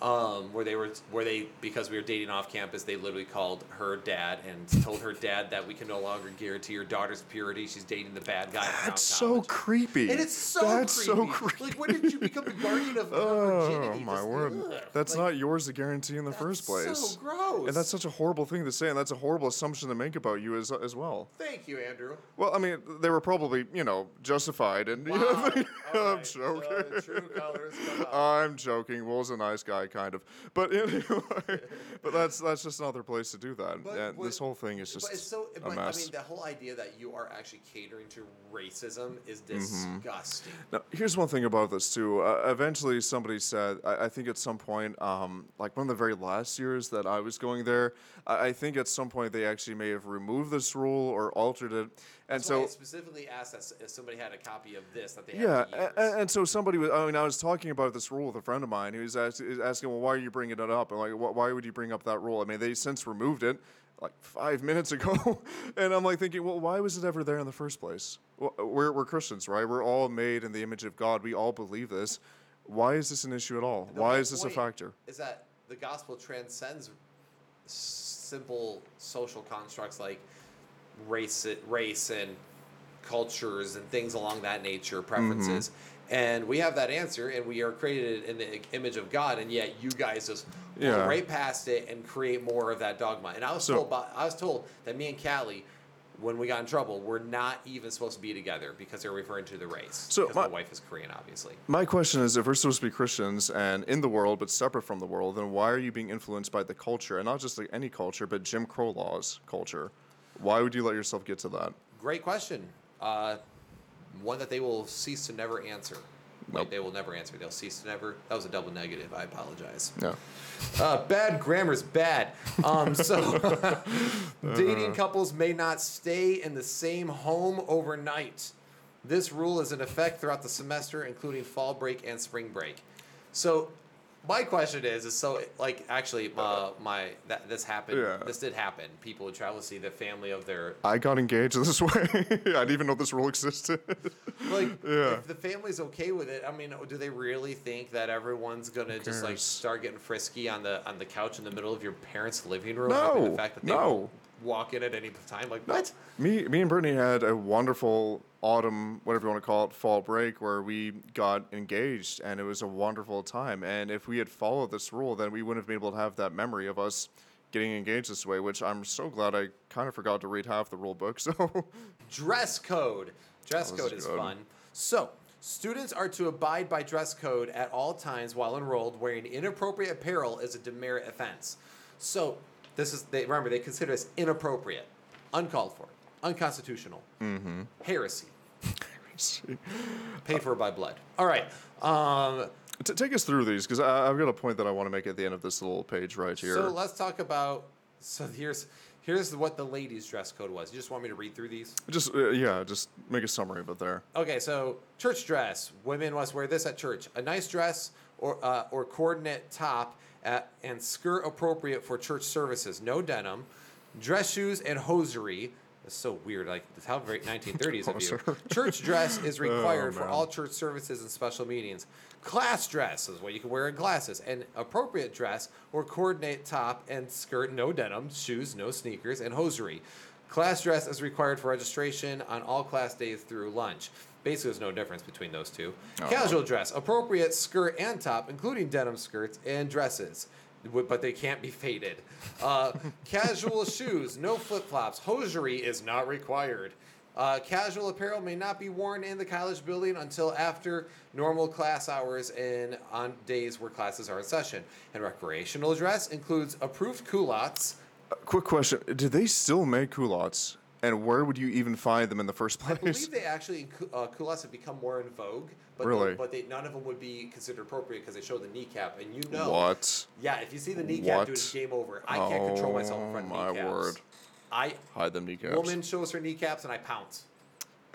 um, where they were where they because we were dating off campus, they literally called her dad and told her dad that we can no longer guarantee your daughter's purity. She's dating the bad guy. That's so creepy. And it's so That's creepy. so creepy. Like, when did you become the guardian of, Oh virginity? my Just, word! ugh. That's Like, not yours to guarantee in the first that's place. So gross. And that's such a horrible thing to say, and that's a horrible assumption to make about you as as well. Thank you, Andrew. Well, I mean, they were probably, you know, justified, and you know, I'm right, joking. the true colors come out. I'm joking. Will's a nice guy, kind of, but anyway, but that's that's just another place to do that. But and what- this whole thing is just but it's so. a But, I mean, the whole idea that you are actually catering to racism is Mm-hmm. disgusting. Now, here's one thing about this too. Uh, eventually, somebody said, I, I think at some point, um, like one of the very last years that I was going there, I, I think at some point they actually may have removed this rule or altered it. And That's so, I specifically asked that if somebody had a copy of this that they had yeah, for a- years. a- and so somebody was. I mean, I was talking about this rule with a friend of mine. who was asking, "Well, why are you bringing it up?" And like, "Wh- "Why would you bring up that rule?" I mean, they since removed it like five minutes ago, and I'm like thinking, "Well, why was it ever there in the first place?" Well, we're we're Christians, right? We're all made in the image of God. We all believe this. Why is this an issue at all? Why is this a factor? Is that the gospel transcends simple social constructs like race, race and cultures and things along that nature, preferences. Mm-hmm. And we have that answer, and we are created in the image of God, and yet you guys just Yeah. right past it and create more of that dogma. And I was So- told, by, I was told that me and Callie, when we got in trouble, we're not even supposed to be together because they're referring to the race. So my, my- wife is Korean, obviously. My question is, if we're supposed to be Christians and in the world but separate from the world, then why are you being influenced by the culture and not just like any culture, but Jim Crow laws culture? Why would you let yourself get to that? Great question. Uh, one that they will cease to never answer. Nope. they will never answer. They'll cease to never. That was a double negative. I apologize. Yeah. Uh, bad grammar's bad. Um, so, dating couples may not stay in the same home overnight. This rule is in effect throughout the semester, including fall break and spring break. So, my question is, is so like actually, uh, my that this happened. Yeah. This did happen. People would travel to see the family of their I got engaged this way. I didn't even know this rule existed. like Yeah. if the family's okay with it i mean do they really think that everyone's gonna just like start getting frisky on the on the couch in the middle of your parents living room No, the fact that they no. Walk in at any time like what me, me and Brittany had a wonderful autumn, whatever you want to call it, fall break where we got engaged, and it was a wonderful time. And if we had followed this rule, then we wouldn't have been able to have that memory of us getting engaged this way. Which I'm so glad I kind of forgot to read half the rule book. So. dress code dress code is good. fun so students are to abide by dress code at all times while enrolled wearing inappropriate apparel is a demerit offense so this is they remember they consider this inappropriate uncalled for unconstitutional Mm-hmm. heresy paid for by blood all right um, T- take us through these because I've got a point that I want to make at the end of this little page right here. So let's talk about. So here's here's what the ladies' dress code was. You just want me to read through these? just uh, yeah, just make a summary of it there. Okay, so church dress. Women must wear this at church: a nice dress or uh, or coordinate top at, and skirt appropriate for church services. No denim. Dress shoes and hosiery. That's so weird. Like how very 1930s of you. Church dress is oh, required for all church services and special meetings. Class dress is what you can wear in classes. And appropriate dress or coordinate top and skirt, no denim, shoes, no sneakers, and hosiery. Class dress is required for registration on all class days through lunch. Basically, there's no difference between those two. Oh. Casual dress, appropriate skirt and top, including denim skirts and dresses, but they can't be faded. Uh, casual shoes, no flip flops. Hosiery is not required. Uh, casual apparel may not be worn in the college building until after normal class hours and on days where classes are in session. And recreational dress includes approved culottes. Uh, quick question: Do they still make culottes? And where would you even find them in the first place? I believe they actually uh, culottes have become more in vogue, but Really? they, but they none of them would be considered appropriate because they show the kneecap, and you know, What? yeah, if you see the kneecap, dude, it's game over. I can't control myself in front of Oh, my kneecaps. word. I Hide them kneecaps. woman shows her kneecaps, and I pounce.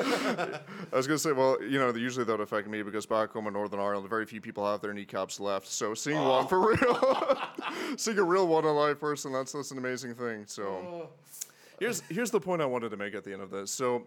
I was gonna say, well, you know, usually that would affect me because back home in Northern Ireland, very few people have their kneecaps left. So seeing one for real, seeing a real one alive person, that's that's an amazing thing. So here's here's the point I wanted to make at the end of this. So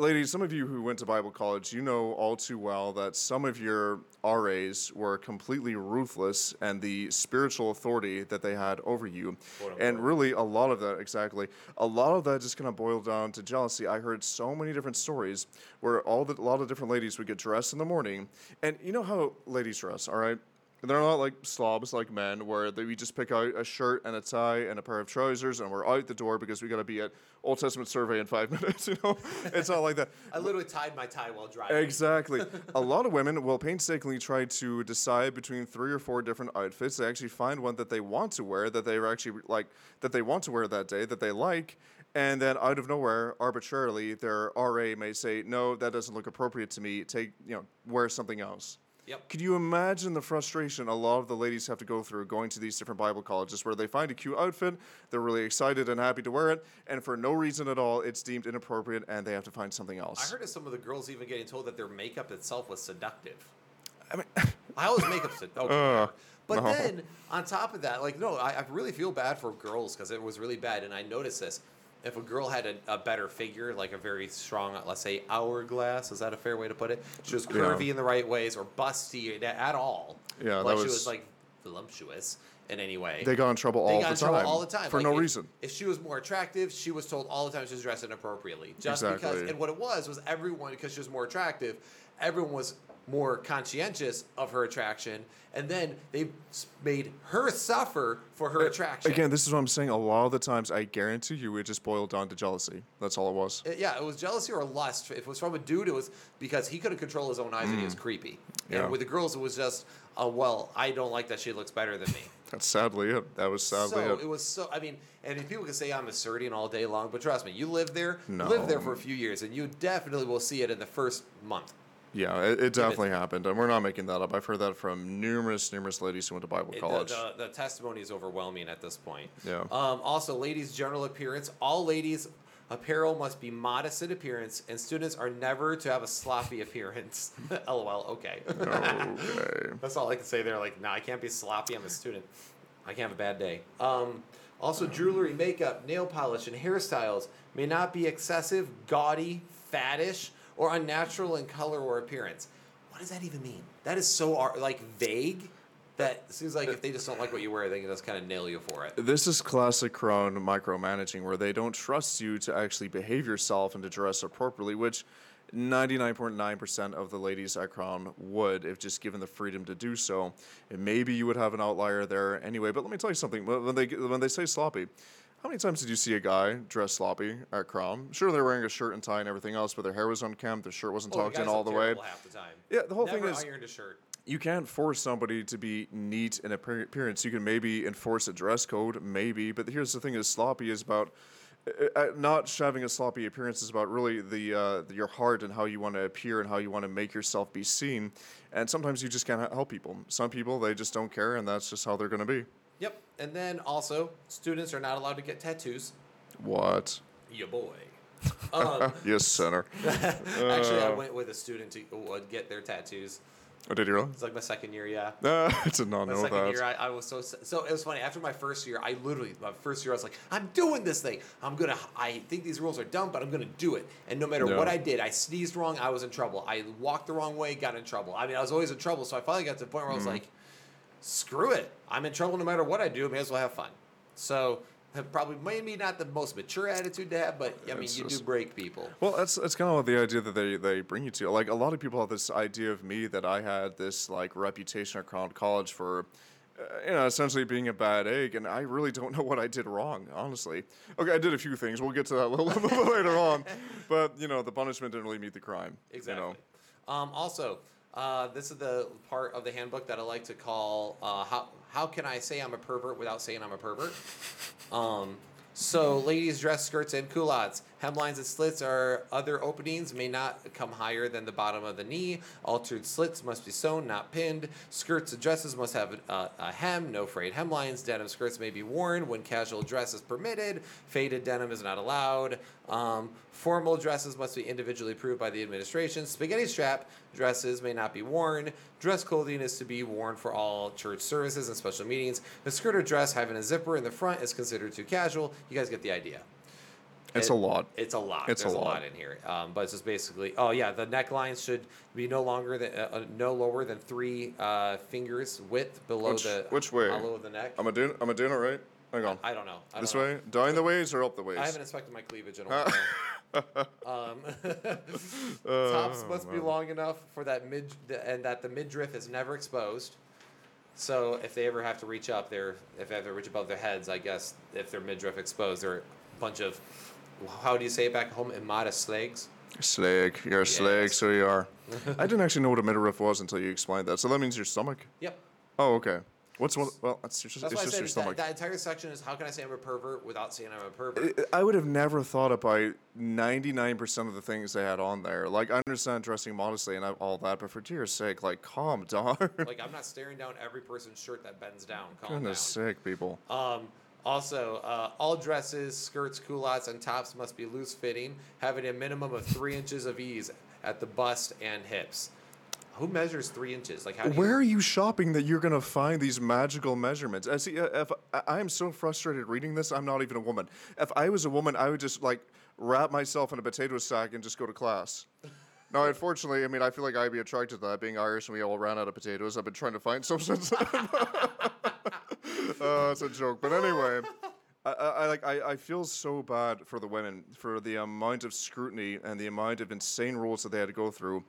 ladies, some of you who went to Bible college, you know all too well that some of your RAs were completely ruthless and the spiritual authority that they had over you. And really, a lot of that, exactly, a lot of that just kind of boiled down to jealousy. I heard so many different stories where all the, a lot of different ladies would get dressed in the morning. And you know how ladies dress, all right? They're not like slobs like men, where they, we just pick out a shirt and a tie and a pair of trousers and we're out the door because we got to be at Old Testament survey in five minutes. You know, it's not like that. I literally tied my tie while driving. Exactly. a lot of women will painstakingly try to decide between three or four different outfits. They actually find one that they want to wear, that they're actually like, that they want to wear that day, that they like, and then out of nowhere, arbitrarily, their RA may say, "No, that doesn't look appropriate to me. Take, you know, wear something else." Yep. Could you imagine the frustration a lot of the ladies have to go through going to these different Bible colleges where they find a cute outfit, they're really excited and happy to wear it, and for no reason at all, it's deemed inappropriate and they have to find something else? I heard of some of the girls even getting told that their makeup itself was seductive. I mean, How is makeup seductive? Uh, but no. then on top of that, like no, I, I really feel bad for girls because it was really bad, and I noticed this. If a girl had a, a better figure, like a very strong, let's say hourglass, is that a fair way to put it? She was curvy in the right ways or busty at- all. Yeah, that like she was- like voluptuous in any way. They got in trouble They all got the in trouble time. all the time For Like, no if- reason. If she was more attractive, she was told all the time she was dressed inappropriately. Just because, and what it was was everyone because she was more attractive, everyone was more conscientious of her attraction, and then they made her suffer for her attraction. Again, this is what I'm saying. A lot of the times, I guarantee you, it just boiled down to jealousy. That's all it was. Yeah, it was jealousy or lust. If it was from a dude, it was because he couldn't control his own eyes and he was creepy. Mm. Yeah. And with the girls, it was just, uh, well, I don't like that she looks better than me. That's sadly it. That was sadly so it. it was so. I mean, and people can say I'm asserting all day long, but trust me, you live there, No. live there for a few years, and you definitely will see it in the first month. Yeah, it, it definitely happened, and we're not making that up. I've heard that from numerous, numerous ladies who went to Bible It- college. the, the, the testimony is overwhelming at this point. Yeah. Um, also, ladies' general appearance. All ladies' apparel must be modest in appearance, and students are never to have a sloppy appearance. LOL. Okay. okay. That's all I can say there. Like, no, I can't be sloppy. I'm a student. I can't have a bad day. Um, also, jewelry, makeup, nail polish, and hairstyles may not be excessive, gaudy, faddish, or unnatural in color or appearance. What does that even mean? That is so like vague. That seems like uh, if they just don't like what you wear, they can just kind of nail you for it. This is classic Crown micromanaging, where they don't trust you to actually behave yourself and to dress appropriately, which 99.9% of the ladies at Crown would if just given the freedom to do so. And maybe you would have an outlier there anyway. But let me tell you something. When when they when they say sloppy, how many times did you see a guy dress sloppy at Crown? Sure, they're wearing a shirt and tie and everything else, but their hair was unkempt, their shirt wasn't Oh, tucked in all the way. Half the time. Yeah, the whole Never thing is ironed a shirt. you can't force somebody to be neat in appearance. You can maybe enforce a dress code, maybe. But here's the thing: is sloppy is about uh, uh, not having a sloppy appearance is about really the, uh, the your heart and how you want to appear and how you want to make yourself be seen. And sometimes you just can't help people. Some people they just don't care, and that's just how they're going to be. Yep. And then also, students are not allowed to get tattoos. What? Your boy. Um, yes, center. actually, I Uh. went with a student to uh, get their tattoos. Oh, did you really? It's like my second year, yeah. Uh, I did not My know second that. year, I, I was so so. It was funny. After my first year, I literally my first year, I was like, I'm doing this thing. I'm gonna. I think these rules are dumb, but I'm gonna do it. And no matter Yeah. what I did, I sneezed wrong, I was in trouble. I walked the wrong way, got in trouble. I mean, I was always in trouble. So I finally got to the point where I was Mm-hmm. like, screw it. I'm in trouble no matter what I do. May as well have fun. So. Probably maybe not the most mature attitude to have, but I mean, It's you do break people. Well, that's that's kind of the idea that they, they bring you to. Like a lot of people have this idea of me that I had this like reputation at Crown College for, uh, you know, essentially being a bad egg, and I really don't know what I did wrong, honestly. Okay, I did a few things. We'll get to that a little, little later on, but you know, the punishment didn't really meet the crime. Exactly. You know? Um, also, uh, this is the part of the handbook that I like to call uh, how how can I say I'm a pervert without saying I'm a pervert? Um, so, ladies' dress skirts and culottes, hemlines and slits or other openings may not come higher than the bottom of the knee. Altered slits must be sewn, not pinned. Skirts and dresses must have a, a hem, no frayed hemlines. Denim skirts may be worn when casual dress is permitted. Faded denim is not allowed. Um, formal dresses must be individually approved by the administration. Spaghetti strap dresses may not be worn. Dress clothing is to be worn for all church services and special meetings. The skirt or dress having a zipper in the front is considered too casual. You guys get the idea. It's It- a lot. It's a lot. It's a There's a lot. in here. Um, but it's just basically, oh yeah, the necklines should be no longer than uh, uh, no lower than three uh, fingers width below Which- the which way? hollow of the neck. Am I doing? Am I doing it right? Hang on. I don't know. I this don't know. way, down the ways or up the ways? I haven't inspected my cleavage in a while. um, tops must Oh, be long enough for that mid, and that the midriff is never exposed. So if they ever have to reach up, they're if they have to reach above their heads, I guess if their midriff exposed, they're a bunch of, how do you say it back home? Immodest slags. Slag. You're a slag, so you are. I didn't actually know what a midriff was until you explained that. So that means your stomach. Yep. Oh, okay. What's one? Well, it's just, That's it's just your that, stomach. that entire section is how can I say I'm a pervert without saying I'm a pervert? I- I would have never thought about 99% of the things they had on there. Like, I understand dressing modestly and all that, but for dear sake, like, calm down. like I'm not staring down every person's shirt that bends down. Calm Goodness down. sake, people. Um, also, uh, all dresses, skirts, culottes, and tops must be loose fitting, having a minimum of three inches of ease at the bust and hips. Who measures three inches? Like how? Do you, Where are you shopping that you're going to find these magical measurements? I see. If I am so frustrated reading this, I'm not even a woman. If I was a woman, I would just like wrap myself in a potato sack and just go to class. Now, unfortunately, I mean, I feel like I'd be attracted to that. Being Irish and we all ran out of potatoes, I've been trying to find some since then. uh, it's a joke, but anyway. I, I, I like I, I feel so bad for the women for the amount of scrutiny and the amount of insane rules that they had to go through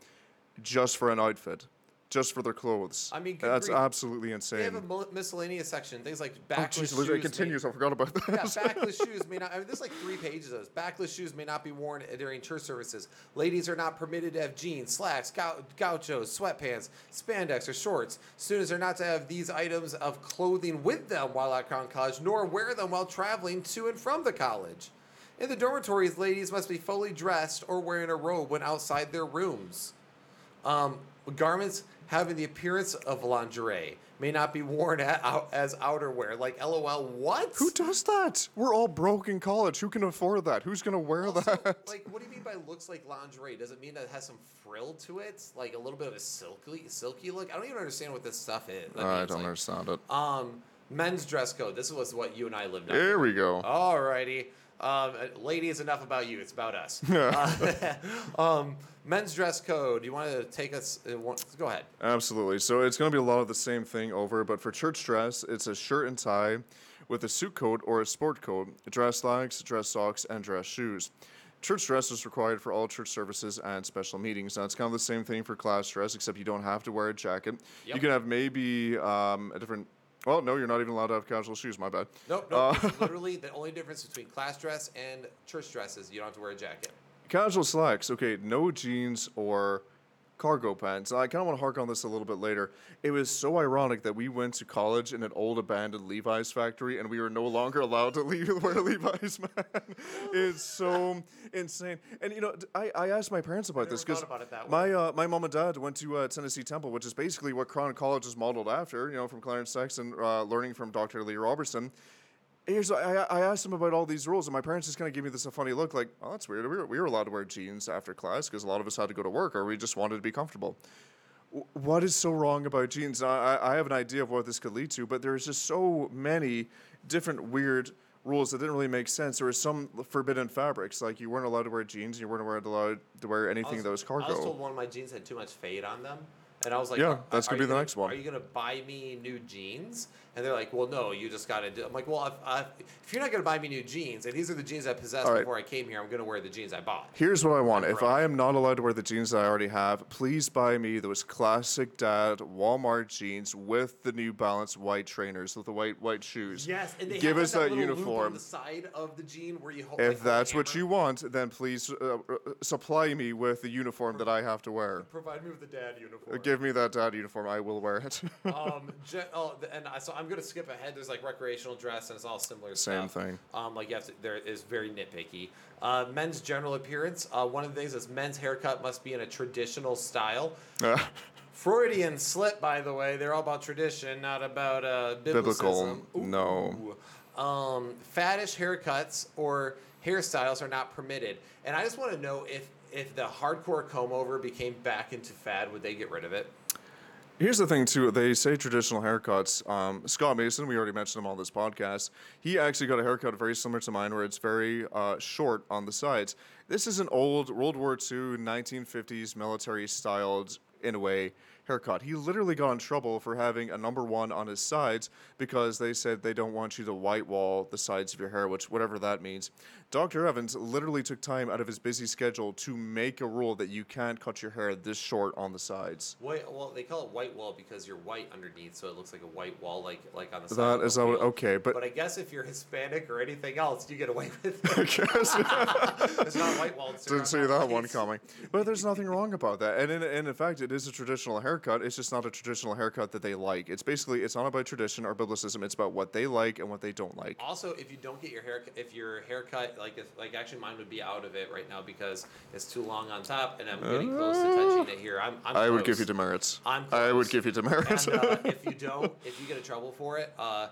just for an outfit, just for their clothes. I mean, that's grief. absolutely insane. They have a miscellaneous section, things like backless oh, backless jeez, shoes. it may- continues. I forgot about that. Yeah, backless shoes may not. I mean, there's like three pages of this. Backless shoes may not be worn during church services. Ladies are not permitted to have jeans, slacks, gau- gauchos, sweatpants, spandex, or shorts. Students are not to have these items of clothing with them while at Crown College, nor wear them while traveling to and from the college. In the dormitories, ladies must be fully dressed or wearing a robe when outside their rooms. Um, garments having the appearance of lingerie may not be worn at, out, as outerwear. Like, lol, what? Who does that? We're all broke in college. Who can afford that? Who's gonna wear Also, that? like, what do you mean by looks like lingerie? Does it mean that it has some frill to it, like a little bit of a silky, silky look? I don't even understand what this stuff is. that I means, don't like, understand it. Um, men's dress code. This was what you and I lived There under. we go. Alrighty. Um, uh, ladies, enough about you. It's about us. Uh, um, men's dress code. You want to take us? Uh, want, go ahead. Absolutely. So it's going to be a lot of the same thing over, but for church dress, it's a shirt and tie with a suit coat or a sport coat, dress slacks, dress socks, and dress shoes. Church dress is required for all church services and special meetings. Now, it's kind of the same thing for class dress, except you don't have to wear a jacket. You can have maybe um, a different. Well, no, you're not even allowed to have casual shoes. My bad. Nope, nope. Uh, literally the only difference between class dress and church dress is you don't have to wear a jacket. Casual slacks, okay, no jeans or cargo pants. I kind of want to hark on this a little bit later. It was so ironic that we went to college in an old abandoned Levi's factory and we were no longer allowed to leave, wear Levi's, man. it's so insane. And, you know, I, I asked my parents about this because thought about it that my, uh, my mom and dad went to uh, Tennessee Temple, which is basically what Crown College is modeled after, you know, from Clarence Sexton, uh, learning from Dr. Lee Roberson. Here's I, I asked them about all these rules, and my parents just kind of gave me this a funny look, like, "Oh, that's weird. We were, we were allowed to wear jeans after class because a lot of us had to go to work, or we just wanted to be comfortable." W- What is so wrong about jeans? I, I have an idea of what this could lead to, but there's just so many different weird rules that didn't really make sense. There were some forbidden fabrics, like you weren't allowed to wear jeans, you weren't allowed to wear anything that was cargo. I was told one of my jeans had too much fade on them. And I was like, Yeah, that's gonna be the next one. Are you going to buy me new jeans? And they're like, well, no, you just got to do I'm like, well, if, uh, if you're not going to buy me new jeans, and these are the jeans I possessed right. before I came here, I'm going to wear the jeans I bought. Here's what I want. If. I am not allowed to wear the jeans that I already have, please buy me those classic dad Walmart jeans with the New Balance white trainers with the white white shoes. Yes, and they give have us that, that little loop on uniform. the side of the jean where you hold. If like, that's what you want, then please uh, uh, supply me with the uniform that I have to wear. provide me with the dad uniform. Give me that dad uniform. I will wear it. um, ge- oh, and I, so I'm gonna skip ahead. There's like recreational dress, and it's all similar. Stuff. Same stuff. thing. Um, like you have to. There is very nitpicky. Uh, men's general appearance. Uh, one of the things is men's haircut must be in a traditional style. Uh, Freudian slip, by the way. They're all about tradition, not about uh, Biblical, no. Um, faddish haircuts or hairstyles are not permitted. And I just want to know if if the hardcore comb over became back into fad, would they get rid of it? Here's the thing, too. They say traditional haircuts. Um, Scott Mason, we already mentioned him on this podcast. He actually got a haircut very similar to mine, where it's very uh, short on the sides. This is an old World War II, 1950s military styled, in a way, haircut. He literally got in trouble for having a number one on his sides because they said they don't want you to white wall the sides of your hair, which whatever that means. Dr. Evans literally took time out of his busy schedule to make a rule that you can't cut your hair this short on the sides. White, well, they call it white wall because you're white underneath, so it looks like a white wall, like like on the side. That is that what- wheel. okay, but- but I guess if you're Hispanic or anything else, you get away with it. I guess. it's not white wall. Didn't see that one coming. But there's nothing wrong about that. And in, and in fact, it is a traditional haircut. It's just not a traditional haircut that they like. It's basically, it's not about tradition or biblicism. It's about what they like and what they don't like. Also, if you don't get your hair, if your haircut, like if, like actually mine would be out of it right now because it's too long on top, and I'm getting close to touching it here. I'm, I'm I would give you demerits. I'm I would give you demerits. And uh, if you don't, if you get in trouble for it, uh,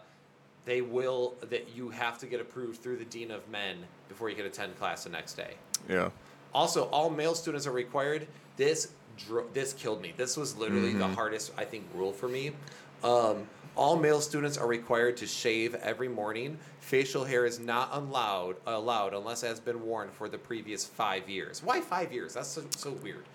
they will that you have to get approved through the dean of men before you can attend class the next day. yeah. Also, all male students are required. This dro- this killed me. This was literally Mm-hmm. the hardest I think rule for me. Um, all male students are required to shave every morning. Facial hair is not allowed allowed unless it has been worn for the previous five years. Why five years? That's so, so weird.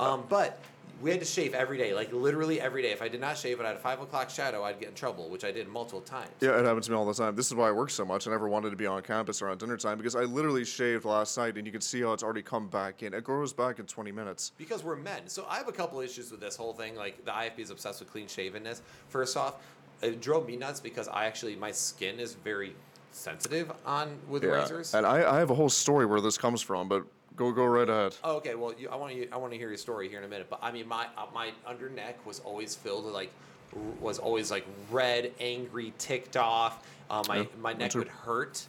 Um, but we had to shave every day, like literally every day. If I did not shave and I had a five o'clock shadow, I'd get in trouble, which I did multiple times. Yeah, it happens to me all the time. This is why I work so much. I never wanted to be on campus around dinner time because I literally shaved last night and you can see how it's already come back in. It grows back in 20 minutes. because we're men. So I have a couple issues with this whole thing. Like the IFB is obsessed with clean shavenness. First off, it drove me nuts because I actually my skin is very sensitive on with razors. And I, I have a whole story where this comes from, but go go right ahead. Oh, okay. Well, you, I want to I want to hear your story here in a minute. But I mean, my uh, my under neck was always filled with like r- was always like red, angry, ticked off. Uh, my Yeah, my neck too. would hurt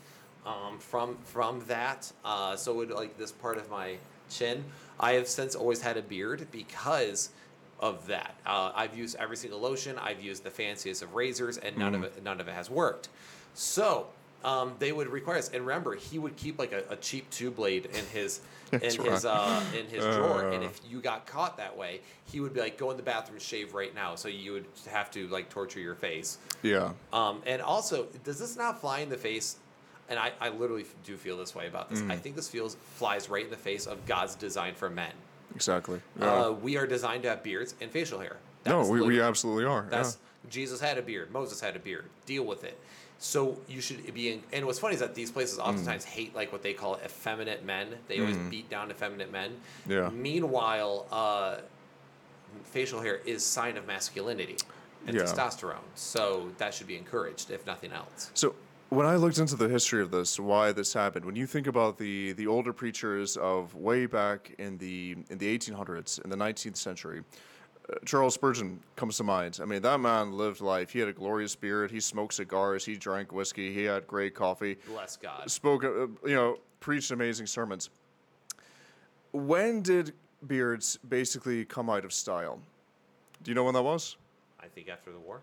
um, from from that. Uh, so would like this part of my chin. I have since always had a beard because of that. Uh, I've used every single lotion. I've used the fanciest of razors, and none of Mm-hmm. it none of it has worked. So. Um, they would require us, and remember, he would keep like a, a cheap two blade in his in That's his uh, in his drawer, and Uh. if you got caught that way, he would be like, "Go in the bathroom, shave right now." So you would have to like torture your face. Yeah. Um, and also, does this not fly in the face? And I, I literally do feel this way about this. Mm. I think this feels flies right in the face of God's design for men. Exactly. Yeah. Uh, we are designed to have beards and facial hair. no, we, we absolutely are. that's Jesus had a beard. Moses had a beard. Deal with it. So you should be in. And what's funny is that these places oftentimes hate like what they call effeminate men. They always beat down effeminate men. Yeah. Meanwhile, uh, facial hair is sign of masculinity and Yeah. testosterone. So that should be encouraged, if nothing else. So when I looked into the history of this, why this happened, when you think about the the older preachers of way back in the in the 1800s, in the 19th century, Charles Spurgeon comes to mind. I mean, that man lived life. He had a glorious beard. He smoked cigars. He drank whiskey. He had great coffee. Bless God. Spoke, uh, you know, preached amazing sermons. When did beards basically come out of style? Do you know when that was? I think after the war.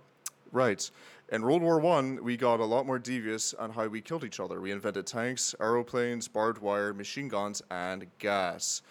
Right. In World War One, we got a lot more devious on how we killed each other. We invented tanks, aeroplanes, barbed wire, machine guns, and gas.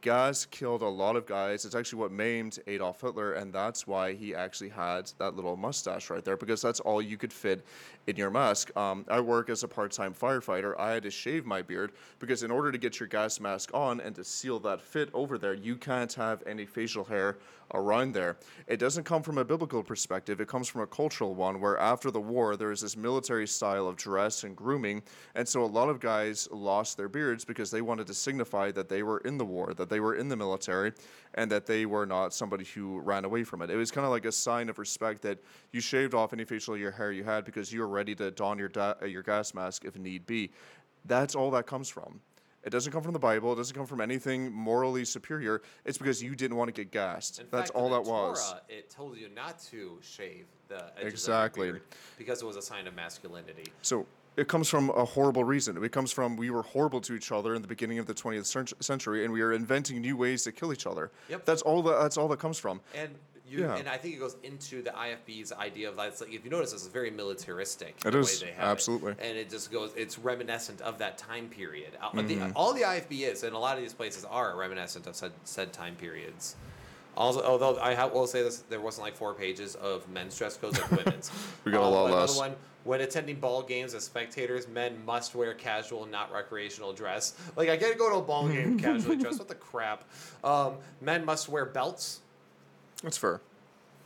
Gas killed a lot of guys. It's actually what maimed Adolf Hitler, and that's why he actually had that little mustache right there, because that's all you could fit in your mask. Um, I work as a part-time firefighter. I had to shave my beard because in order to get your gas mask on and to seal that fit over there, you can't have any facial hair around there. It doesn't come from a biblical perspective, it comes from a cultural one where after the war there is this military style of dress and grooming, and so a lot of guys lost their beards because they wanted to signify that they were in the war, that they were in the military, and that they were not somebody who ran away from it. It was kind of like a sign of respect that you shaved off any facial hair you had because you were ready to don your da- your gas mask if need be. That's all that comes from. It doesn't come from the Bible. It doesn't come from anything morally superior. It's because you didn't want to get gassed. In That's fact, all that the was. Torah, it told you not to shave the edges Exactly. of your beard because it was a sign of masculinity. So it comes from a horrible reason. It comes from we were horrible to each other in the beginning of the 20th century, and we are inventing new ways to kill each other. Yep. That's all. That, that's all that comes from. And you, Yeah. and I think it goes into the IFB's idea of it's like if you notice, it's very militaristic. It the is, way they have absolutely. it. and it just goes. It's reminiscent of that time period. Mm-hmm. all the IFB is, and a lot of these places are reminiscent of said, said time periods. Also, although I ha- will say this, there wasn't like four pages of men's dress codes like women's. We got a lot another less. one. When attending ball games as spectators, men must wear casual, not recreational dress. Like I get to go to a ball game casually dressed. What the crap? Um, men must wear belts. That's fair.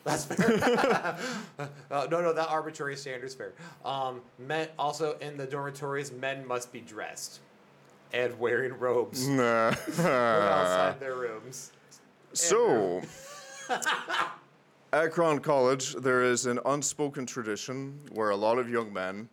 That's fair. uh, no, no, that arbitrary standard is fair. Um, men also in the dormitories, men must be dressed and wearing robes Nah. outside their rooms. So, uh, at Crown College, there is an unspoken tradition where a lot of young men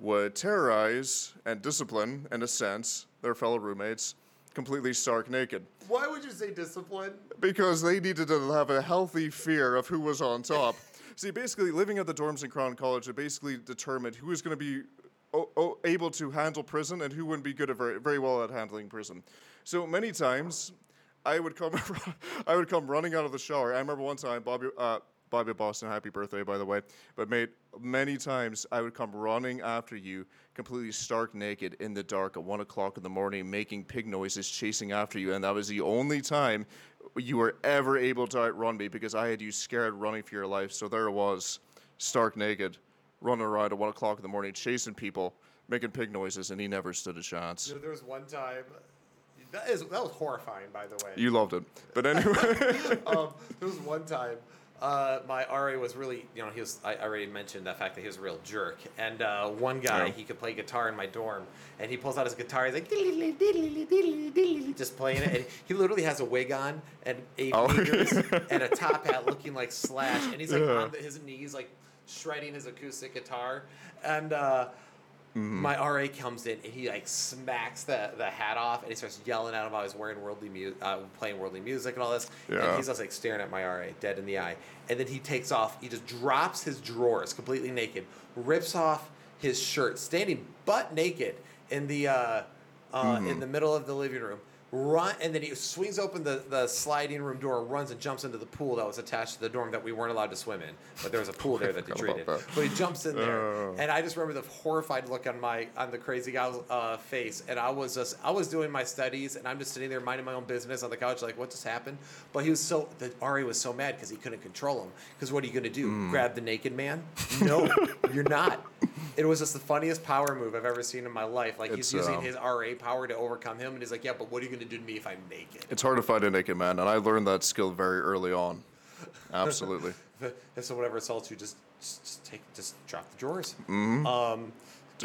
would terrorize and discipline, in a sense, their fellow roommates completely stark naked. Why would you say discipline? Because they needed to have a healthy fear of who was on top. See, basically, living at the dorms in Crown College, it basically determined who was going to be o- o- able to handle prison and who wouldn't be good at very, very well at handling prison. So many times, I would come, I would come running out of the shower. I remember one time, Bobby, uh, Bobby Boston, happy birthday, by the way. But mate, many times I would come running after you, completely stark naked in the dark at one o'clock in the morning, making pig noises, chasing after you, and that was the only time you were ever able to outrun me because I had you scared, running for your life. So there it was, stark naked, running around at one o'clock in the morning, chasing people, making pig noises, and he never stood a chance. There was one time. That is that was horrifying, by the way. You loved it, but anyway. um, there was one time. Uh, my RA was really, you know, he was. I already mentioned the fact that he was a real jerk. And uh, one guy, Yeah. he could play guitar in my dorm, and he pulls out his guitar. He's like, "Diddly, diddly, diddly, diddly," just playing it. And he literally has a wig on and eight Oh. and a top hat, looking like Slash. And he's like Yeah. on the, his knees, like shredding his acoustic guitar. And uh, Mm-hmm. my RA comes in and he like smacks the, the hat off and he starts yelling at him. I was wearing worldly music, uh, playing worldly music and all this. And he's just like staring at my RA, dead in the eye. And then he takes off. He just drops his drawers completely naked, rips off his shirt, standing butt naked in the uh, uh, in the middle of the living room. Run and then he swings open the, the sliding room door, runs and jumps into the pool that was attached to the dorm that we weren't allowed to swim in. But there was a pool there that they treated. that. But he jumps in there, Oh. and I just remember the horrified look on my on the crazy guy's uh, face. And I was just I was doing my studies, and I'm just sitting there minding my own business on the couch, like what just happened. But he was so the RA was so mad because he couldn't control him. Because what are you gonna do? Hmm. Grab the naked man? No, you're not. It was just the funniest power move I've ever seen in my life. Like It's, he's using um, his RA power to overcome him, and he's like, yeah, but what are you gonna to me if I'm naked? It's hard to find a naked man, and I learned that skill very early on. Absolutely. And so whatever assaults you, just just, just take just drop the drawers. Mm-hmm. Um,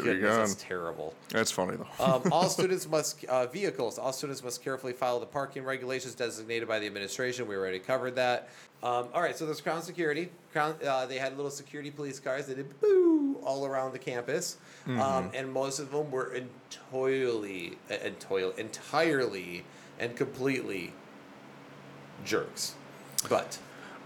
Goodness, go. that's terrible. That's funny though. Um, all students must uh, vehicles. All students must carefully follow the parking regulations designated by the administration. We already covered that. Um, all right, so there's Crown Security. Crown. Uh, they had little security police cars. They did boo all around the campus, um, and most of them were entirely, entirely, entirely, and completely jerks. But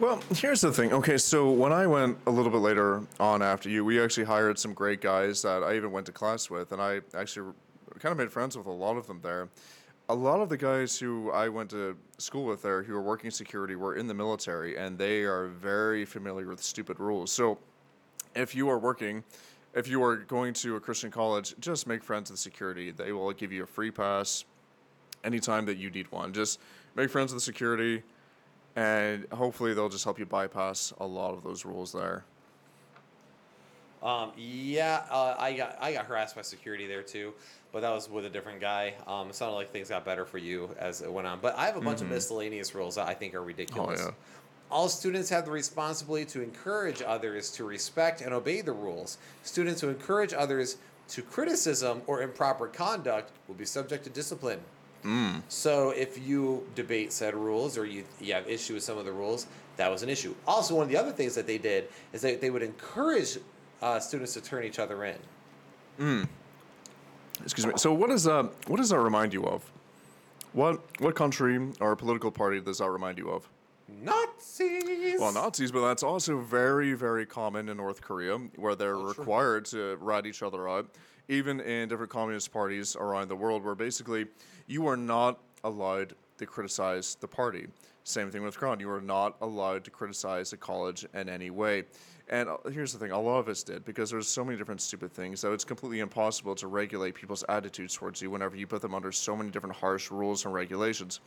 Well, here's the thing. Okay, so when I went a little bit later on after you, we actually hired some great guys that I even went to class with, and I actually kind of made friends with a lot of them there. A lot of the guys who I went to school with there who were working security were in the military, and they are very familiar with stupid rules. So if you are working, if you are going to a Christian college, just make friends with security. They will give you a free pass anytime that you need one. Just make friends with the security, and hopefully they'll just help you bypass a lot of those rules there. Um, yeah, uh, I got I got harassed by security there too, but that was with a different guy. Um, it sounded like things got better for you as it went on. But I have a bunch of miscellaneous rules that I think are ridiculous. yeah. All students have the responsibility to encourage others to respect and obey the rules. Students who encourage others to criticism or improper conduct will be subject to discipline. So if you debate said rules or you, you have issue with some of the rules, that was an issue. Also, one of the other things that they did is that they would encourage uh, students to turn each other in. Excuse me. So what does uh, what does that remind you of? What what country or political party does that remind you of? Nazis. Well, Nazis, but that's also very, very common in North Korea, where they're Oh, sure. required to rat each other out, even in different communist parties around the world, where basically you are not allowed to criticize the party. Same thing with Crown. You are not allowed to criticize a college in any way. And uh, here's the thing: a lot of us did because there's so many different stupid things that it's completely impossible to regulate people's attitudes towards you whenever you put them under so many different harsh rules and regulations.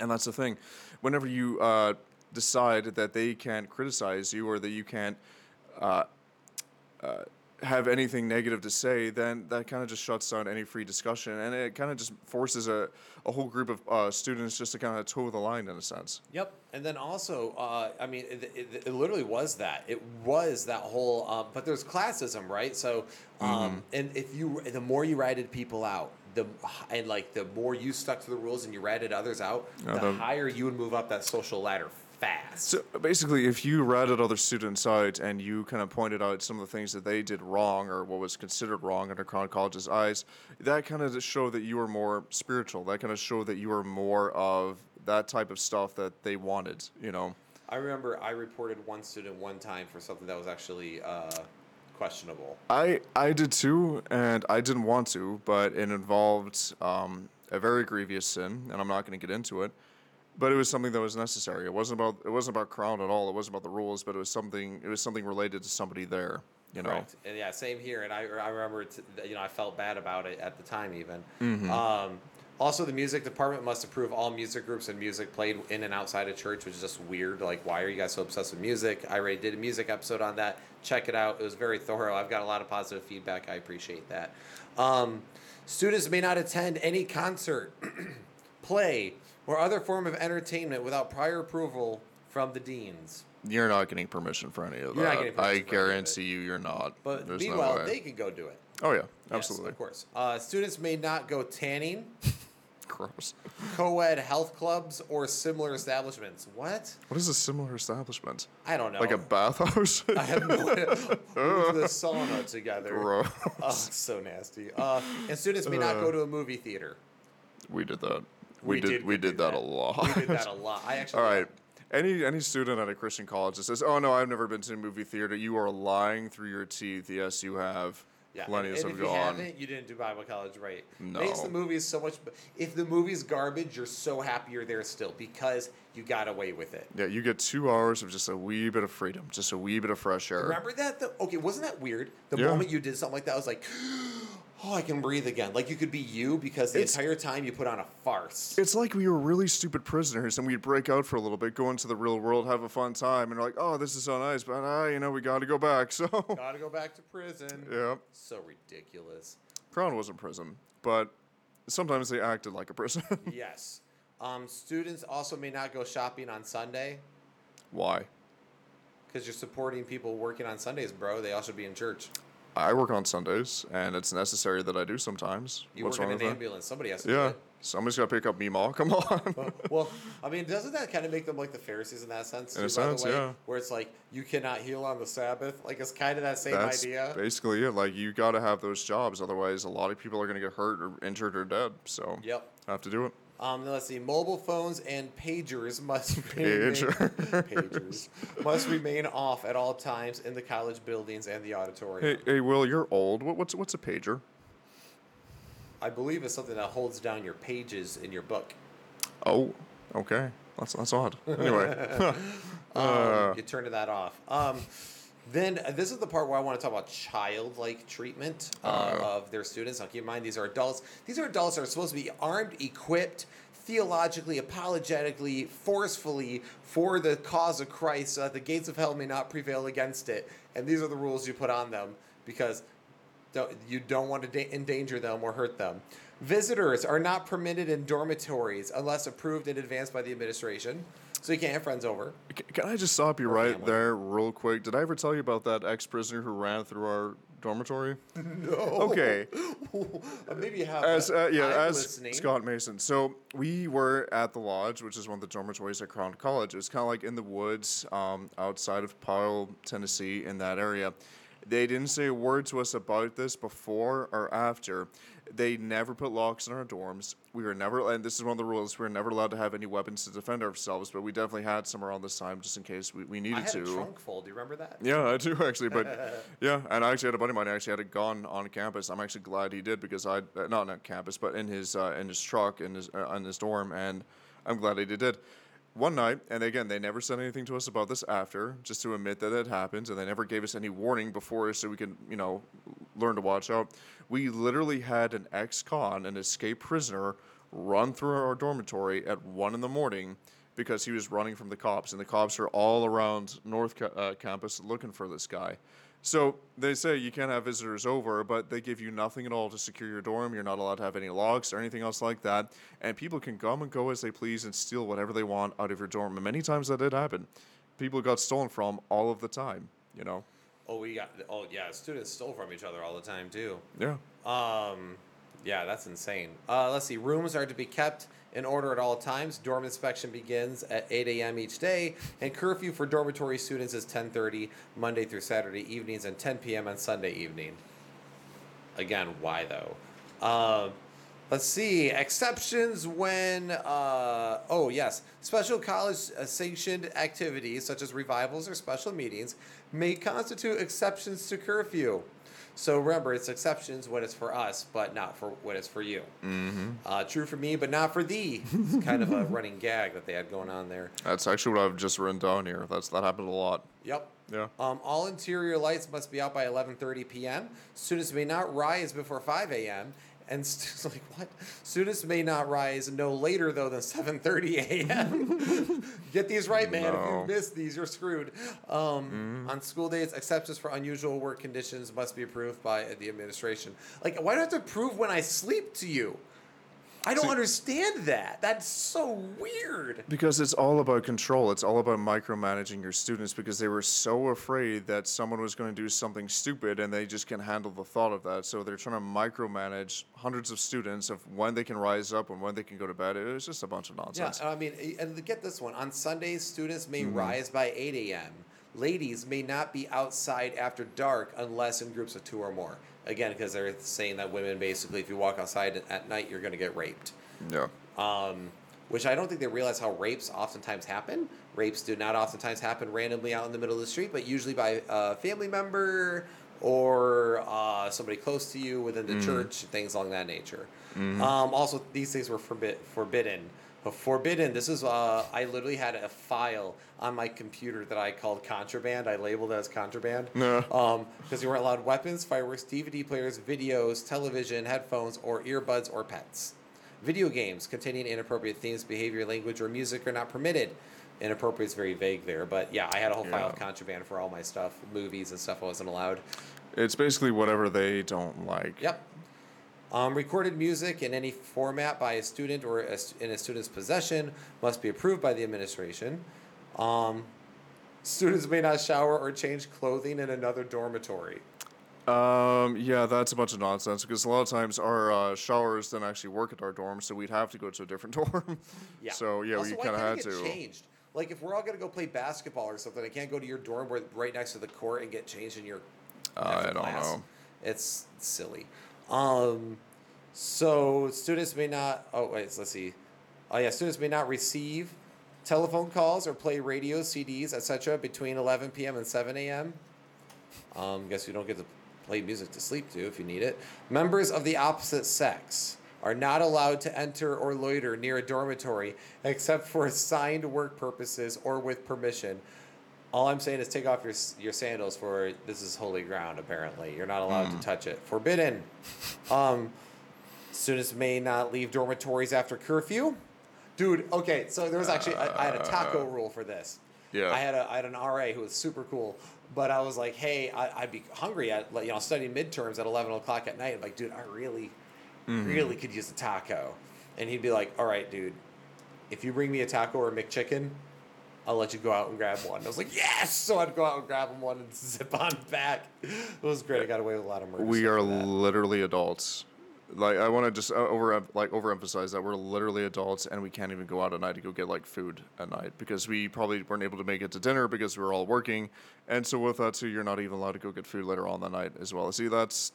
And that's the thing. Whenever you uh, decide that they can't criticize you or that you can't uh, uh, have anything negative to say, then that kind of just shuts down any free discussion. And it kind of just forces a, a whole group of uh, students just to kind of toe the line in a sense. Yep. And then also, uh, I mean, it, it, it literally was that. It was that whole, um, but there's classism, right? So, um, Mm-hmm. and if you, the more you ratted people out, the and like the more you stuck to the rules and you ratted others out, the the- higher you would move up that social ladder fast. So basically, if you ratted other students out and you kind of pointed out some of the things that they did wrong or what was considered wrong under Crown College's eyes, that kind of showed that you were more spiritual. That kind of showed that you were more of that type of stuff that they wanted, you know. I remember I reported one student one time for something that was actually uh, questionable. I I did too, and I didn't want to, but it involved um, a very grievous sin, and I'm not going to get into it. But it was something that was necessary. It wasn't about it wasn't about crown at all. It wasn't about the rules, but it was something it was something related to somebody there. You know. Correct. And yeah, same here. And I, I remember, t- you know, I felt bad about it at the time, even. Mm-hmm. Um, also, the music department must approve all music groups and music played in and outside of church, which is just weird. Like, why are you guys so obsessed with music? I already did a music episode on that. Check it out. It was very thorough. I've got a lot of positive feedback. I appreciate that. Um, students may not attend any concert, play, or other form of entertainment without prior approval from the deans. You're not getting permission for any of You're not that. getting permission I for any of it. guarantee you, you're not. But There's no meanwhile, way. they can go do it. Oh yeah, Yes, absolutely. of course. Uh, students may not go tanning, Gross. co-ed health clubs, or similar establishments. What? What is a similar establishment? I don't know. Like a bathhouse? I have no idea. Move the sauna together. Gross. Oh, so nasty. Uh, and students may not go to a movie theater. We did that. We, We did. did we did that, that. a lot. We did that a lot. I actually. All right. Any any student at a Christian college that says, "Oh no, I've never been to a movie theater," you are lying through your teeth. Yes, you have. Yeah, Plenty and, of and if you going haven't, you didn't do Bible college right. No. Makes the movies so much. If the movie's garbage, you're so happy you're there still because you got away with it. Yeah, you get two hours of just a wee bit of freedom, just a wee bit of fresh air. Remember that? The, okay, wasn't that weird? The Yeah. moment you did something like that, I was like, oh, I can breathe again. Like you could be you because the It's- entire time you put on a farce. It's like we were really stupid prisoners and we'd break out for a little bit, go into the real world, have a fun time, and we're like, oh, this is so nice, but uh, you know, we got to go back. So, Gotta go back to prison. yeah, So ridiculous. Crown wasn't prison, but sometimes they acted like a prison. yes. Um, students also may not go shopping on Sunday Why? because you're supporting people working on Sundays, bro. They all should be in church. I work on Sundays, and it's necessary that I do sometimes. You What's work in an with that? ambulance. Somebody has to do Yeah, it. somebody's got to pick up me, Ma. Come on. well, I mean, doesn't that kind of make them like the Pharisees in that sense? In a too, by the sense, way? yeah. Where it's like you cannot heal on the Sabbath. Like it's kind of that same That's idea. basically it. Like you got to have those jobs, otherwise, a lot of people are going to get hurt or injured or dead. So Yep. have to do it. Um, then let's see. Mobile phones and pagers must remain, pagers must remain off at all times in the college buildings and the auditorium. Hey, hey, Will, you're old. What, what's what's a pager? I believe it's something that holds down your pages in your book. Oh, okay. That's that's odd. Anyway, Um, you turn that off. Um, then uh, this is the part where I want to talk about childlike treatment uh, of their students. Now, keep in mind these are adults. These are adults that are supposed to be armed, equipped, theologically, apologetically, forcefully for the cause of Christ, so that the gates of hell may not prevail against it. And these are the rules you put on them because don't, you don't want to da- endanger them or hurt them. Visitors are not permitted in dormitories unless approved in advance by the administration. So you can't have friends over. C- can I just stop you right family. there, real quick? Did I ever tell you about that ex-prisoner who ran through our dormitory? No. Okay. Maybe you have. as but uh, yeah, I'm as listening. Scott Mason. So we were at the lodge, which is one of the dormitories at Crown College. It was kind of like in the woods, um, outside of Powell, Tennessee, in that area. They didn't say a word to us about this before or after. They never put locks in our dorms. We were never, and this is one of the rules. We were never allowed to have any weapons to defend ourselves. But we definitely had some around this time, just in case we, we needed I had to. a trunk full. Do you remember that? Yeah, I do actually, but yeah, and I actually had a buddy of mine who actually had a gun on campus. I'm actually glad he did because I, uh, not on campus, but in his uh, in his truck in his uh, in his dorm, and I'm glad he did. One night, and again, they never said anything to us about this after, just to admit that it happened, and they never gave us any warning before, so we could, you know, learn to watch out. We literally had an ex-con, an escaped prisoner, run through our dormitory at one in the morning because he was running from the cops, and the cops are all around North uh, Campus looking for this guy. So they say you can't have visitors over, but they give you nothing at all to secure your dorm. You're not allowed to have any locks or anything else like that. And people can come and go as they please and steal whatever they want out of your dorm. And many times that did happen. People got stolen from all of the time, you know? Oh, we got. Oh, yeah. Students stole from each other all the time too. Yeah. Um, yeah, that's insane. Uh, let's see. Rooms are to be kept in order at all times. Dorm inspection begins at 8 a.m. each day, and curfew for dormitory students is 10:30 Monday through Saturday evenings and 10 p.m. on Sunday evening. Again, why though? Um, let's see. Exceptions when. Uh, oh yes, special college uh, sanctioned activities such as revivals or special meetings may constitute exceptions to curfew. So remember, it's exceptions when it's for us, but not for when it's for you. Mm-hmm. Uh, true for me, but not for thee. It's kind of a running gag that they had going on there. That's actually what I've just written down here. That's That happened a lot. Yep. Yeah. Um, all interior lights must be out by 11:30 p.m. Students may not rise before 5 a.m. And st- like what? Students may not rise no later though than 7:30 a.m. Get these right, man. If you miss these, you're screwed. Um, On school days, exceptions for unusual work conditions must be approved by the administration. Like, why do I have to prove when I sleep to you? I don't See- understand that. That's so weird. Because it's all about control. It's all about micromanaging your students because they were so afraid that someone was going to do something stupid and they just can't handle the thought of that. So they're trying to micromanage hundreds of students of when they can rise up and when they can go to bed. It was just a bunch of nonsense. Yeah. I mean, and get this one. On Sundays, students may Mm-hmm. rise by 8 a.m. Ladies may not be outside after dark unless in groups of two or more. Again, because they're saying that women basically, if you walk outside at night, you're going to get raped. Yeah. Um, which I don't think they realize how rapes oftentimes happen. Rapes do not oftentimes happen randomly out in the middle of the street, but usually by a family member or uh, somebody close to you within the church, things along that nature. Um, also, these things were forbid- forbidden. But forbidden. This is uh, I literally had a file on my computer that I called contraband. I labeled it as contraband. Yeah. Um, because you weren't allowed weapons, fireworks, DVD players, videos, television, headphones, or earbuds or pets. Video games containing inappropriate themes, behavior, language, or music are not permitted. Inappropriate is very vague there, but yeah, I had a whole file of contraband for all my stuff, movies and stuff I wasn't allowed. It's basically whatever they don't like. Yep. Um, recorded music in any format by a student or a, in a student's possession must be approved by the administration. Um, students may not shower or change clothing in another dormitory. Um, yeah, that's a bunch of nonsense because a lot of times our uh, showers didn't actually work at our dorm, so we'd have to go to a different dorm. Yeah. So yeah, also, we kind of had get to. Changed. Like if we're all gonna go play basketball or something, I can't go to your dorm where right next to the court and get changed in your. I don't class. know. It's silly. Um, so students may not. Oh wait, let's see. Oh yeah, students may not receive telephone calls or play radio, CDs, etc. between 11 p.m. and 7 a.m. Um, guess you don't get to play music to sleep to if you need it. Members of the opposite sex are not allowed to enter or loiter near a dormitory except for assigned work purposes or with permission. All I'm saying is take off your your sandals for this is holy ground. Apparently, you're not allowed to hmm. touch it. Forbidden. Um, students may not leave dormitories after curfew. Dude, okay, so there was actually I, I had a taco uh. rule for this. Yeah. I had a I had an RA who was super cool, but I was like, hey, I, I'd be hungry at like, you know studying midterms at eleven o'clock at night. I'm like, dude, I really, mm-hmm. really could use a taco, and he'd be like, all right, dude, if you bring me a taco or a McChicken, I'll let you go out and grab one. I was like, yes! So I'd go out and grab one and zip on back. It was great. I got away with a lot of murder. We are literally adults. Like I want to just uh, over like overemphasize that we're literally adults and we can't even go out at night to go get like food at night because we probably weren't able to make it to dinner because we were all working, and so with that too, you're not even allowed to go get food later on that night as well. See, that's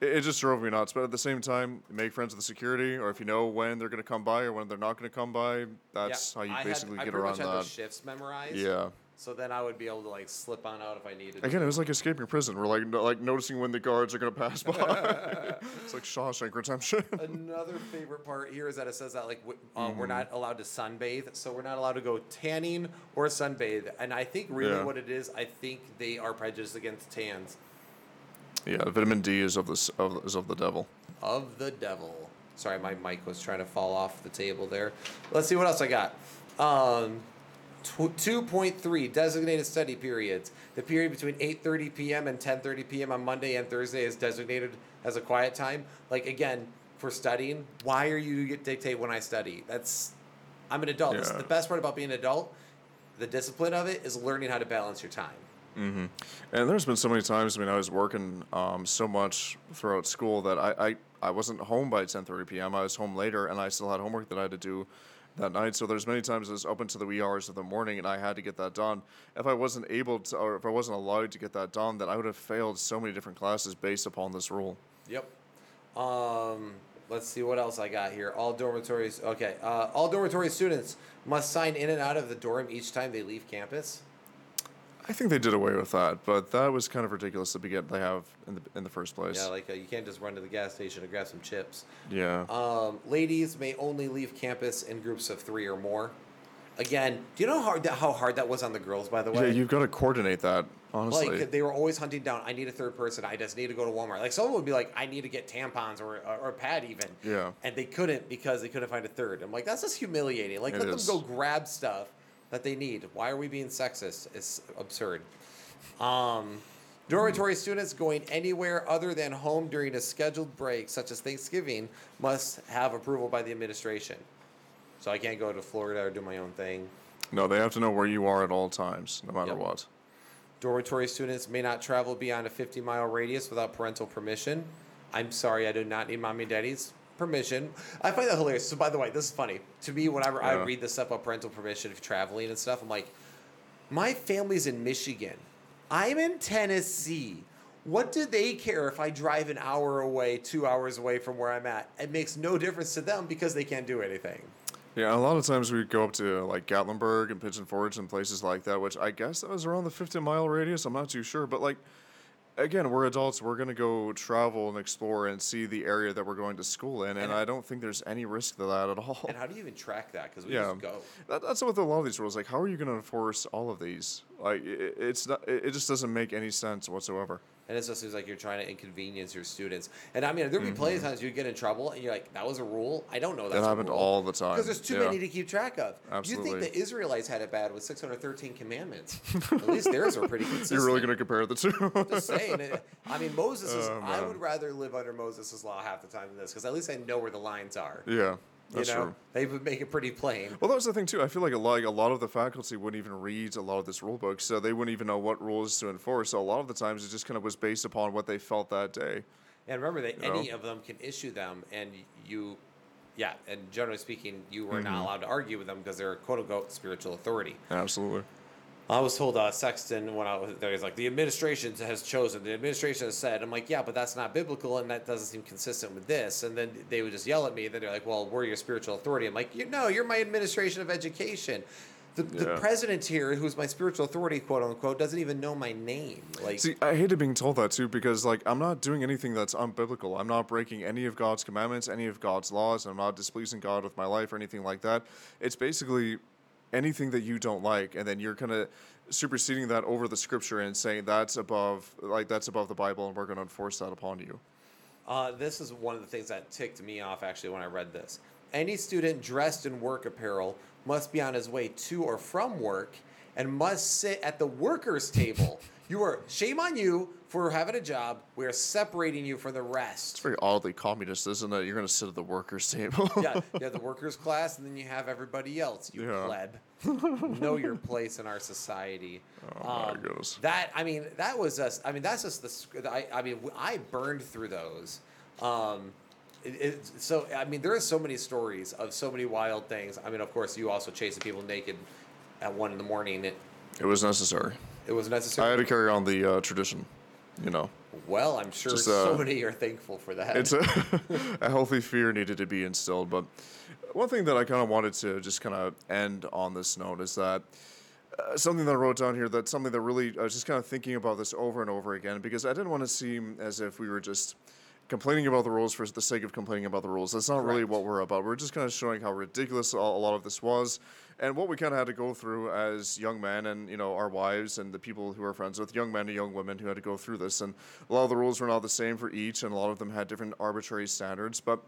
it, just drove me nuts. But at the same time, make friends with the security, or if you know when they're gonna come by or when they're not gonna come by, that's Yeah, how you I basically I get pretty around much had that. shifts memorized. Yeah. So then I would be able to like slip on out if I needed. Again, it was like escaping prison. We're like no, like noticing when the guards are gonna pass by. it's like Shawshank Redemption. Another favorite part here is that it says that like w- um, Mm-hmm. we're not allowed to sunbathe, so we're not allowed to go tanning or sunbathe. And I think really Yeah. what it is, I think they are prejudiced against tans yeah, vitamin D is of the of, is of the devil. of the devil. Sorry, my mic was trying to fall off the table there. Let's see what else I got. Um, tw- 2.3 designated study periods. The period between 8:30 p.m. and 10:30 p.m. on Monday and Thursday is designated as a quiet time. Like again, for studying, why are you dictate when I study? That's I'm an adult. Yeah. the best part about being an adult. The discipline of it is learning how to balance your time. And there's been so many times. I mean, I was working um, so much throughout school that I, I, I wasn't home by 10:30 p.m. I was home later, and I still had homework that I had to do that night. So there's many times I was up into the wee hours of the morning, and I had to get that done. If I wasn't able to, or if I wasn't allowed to get that done, then I would have failed so many different classes based upon this rule. Yep. Um, let's see what else I got here. All dormitories. Okay. Uh, all dormitory students must sign in and out of the dorm each time they leave campus. I think they did away with that, but that was kind of ridiculous to begin. They have in the in the first place. Yeah, like uh, you can't just run to the gas station to grab some chips. Yeah. Um, ladies may only leave campus in groups of three or more. Again, do you know how hard that, how hard that was on the girls? By the way, yeah, you've got to coordinate that. Honestly. Like they were always hunting down. I need a third person. I just need to go to Walmart. Like someone would be like, I need to get tampons or or, or a pad even. Yeah. And they couldn't because they couldn't find a third. I'm like, that's just humiliating. Like It let is. them go grab stuff that they need. Why are we being sexist? It's absurd. Um, dormitory students going anywhere other than home during a scheduled break, such as Thanksgiving, must have approval by the administration. So I can't go to Florida or do my own thing. no, they have to know where you are at all times, no matter Yep. what. Dormitory students may not travel beyond a 50 mile radius without parental permission. I'm sorry, I do not need mommy and daddy's permission. I find that hilarious. So, by the way, this is funny. To me, whenever I read this stuff about parental permission you're traveling and stuff, I'm like, my family's in Michigan. I'm in Tennessee. What do they care if I drive an hour away, two hours away from where I'm at? It makes no difference to them because they can't do anything. Yeah, a lot of times we go up to like Gatlinburg and Pigeon Forge and places like that, which I guess that was around the 50 mile radius. I'm not too sure, but like, again, we're adults. We're gonna go travel and explore and see the area that we're going to school in, and, And- I don't think there's any risk to that at all. And how do you even track that? Because we yeah, just go. that, that's with a lot of these rules. Like, how are you gonna enforce all of these? Like, it, it's not. It, it just doesn't make any sense whatsoever. And it just seems like you're trying to inconvenience your students. And I mean, there'd be plenty of times you'd get in trouble and you're like, that was a rule? I don't know Mm-hmm. That a happened rule." all the time. Because there's too Yeah. many to keep track of. Absolutely. You think the Israelites had it bad with 613 commandments. At least theirs were pretty consistent. You're really gonna compare the two? Just saying. I mean, Moses is, Oh, I would rather live under Moses' law half the time than this because at least I know where the lines are. yeah, that's you know, true. they would make it pretty plain. Well, that was the thing too. I feel like a lot, like a lot of the faculty wouldn't even read a lot of this rule book, so they wouldn't even know what rules to enforce. So a lot of the times, it just kind of was based upon what they felt that day. And remember that You know? any of them can issue them, and you, yeah, and generally speaking, you were Mm-hmm. not allowed to argue with them because they're quote unquote spiritual authority. Absolutely. I was told uh, Sexton when I was there, he's like, the administration has chosen, the administration has said. I'm like, yeah, but that's not biblical and that doesn't seem consistent with this. And then they would just yell at me. Then they're like, well, we're your spiritual authority. I'm like, you know, you're my administration of education. The, the president here, who's my spiritual authority, quote unquote, doesn't even know my name. Like, See, I hated being told that too because, like, I'm not doing anything that's unbiblical. I'm not breaking any of God's commandments, any of God's laws. I'm not displeasing God with my life or anything like that. It's basically anything that you don't like, and then you're kind of superseding that over the scripture and saying that's above, like, that's above the Bible, and we're going to enforce that upon you. Uh, this is one of the things that ticked me off actually when I read this. Any student dressed in work apparel must be on his way to or from work and must sit at the workers' table. You are shame on you for having a job. We are separating you from the rest. It's very oddly communist, isn't it? You're going to sit at the workers' table. yeah, you have the workers' class, and then you have everybody else. You Yeah. pleb, know your place in our society. Oh, my goodness. That I mean, that was us. I mean, that's just the. I, I mean, I burned through those. Um, it, it, so I mean, there are so many stories of so many wild things. I mean, of course, you also chasing people naked at one in the morning. It It was necessary. it was necessary. I had to carry on the uh, tradition, you know. well, I'm sure Just, so uh, many are thankful for that. it's a, a healthy fear needed to be instilled. But one thing that I kind of wanted to just kind of end on this note is that uh, something that I wrote down here that something that really I was just kind of thinking about this over and over again because I didn't want to seem as if we were just complaining about the rules for the sake of complaining about the rules. That's not really what we're about. We're just kind of showing how ridiculous a lot of this was and what we kind of had to go through as young men and you know our wives and the people who are friends with young men and young women who had to go through this and a lot of the rules were not the same for each and a lot of them had different arbitrary standards. But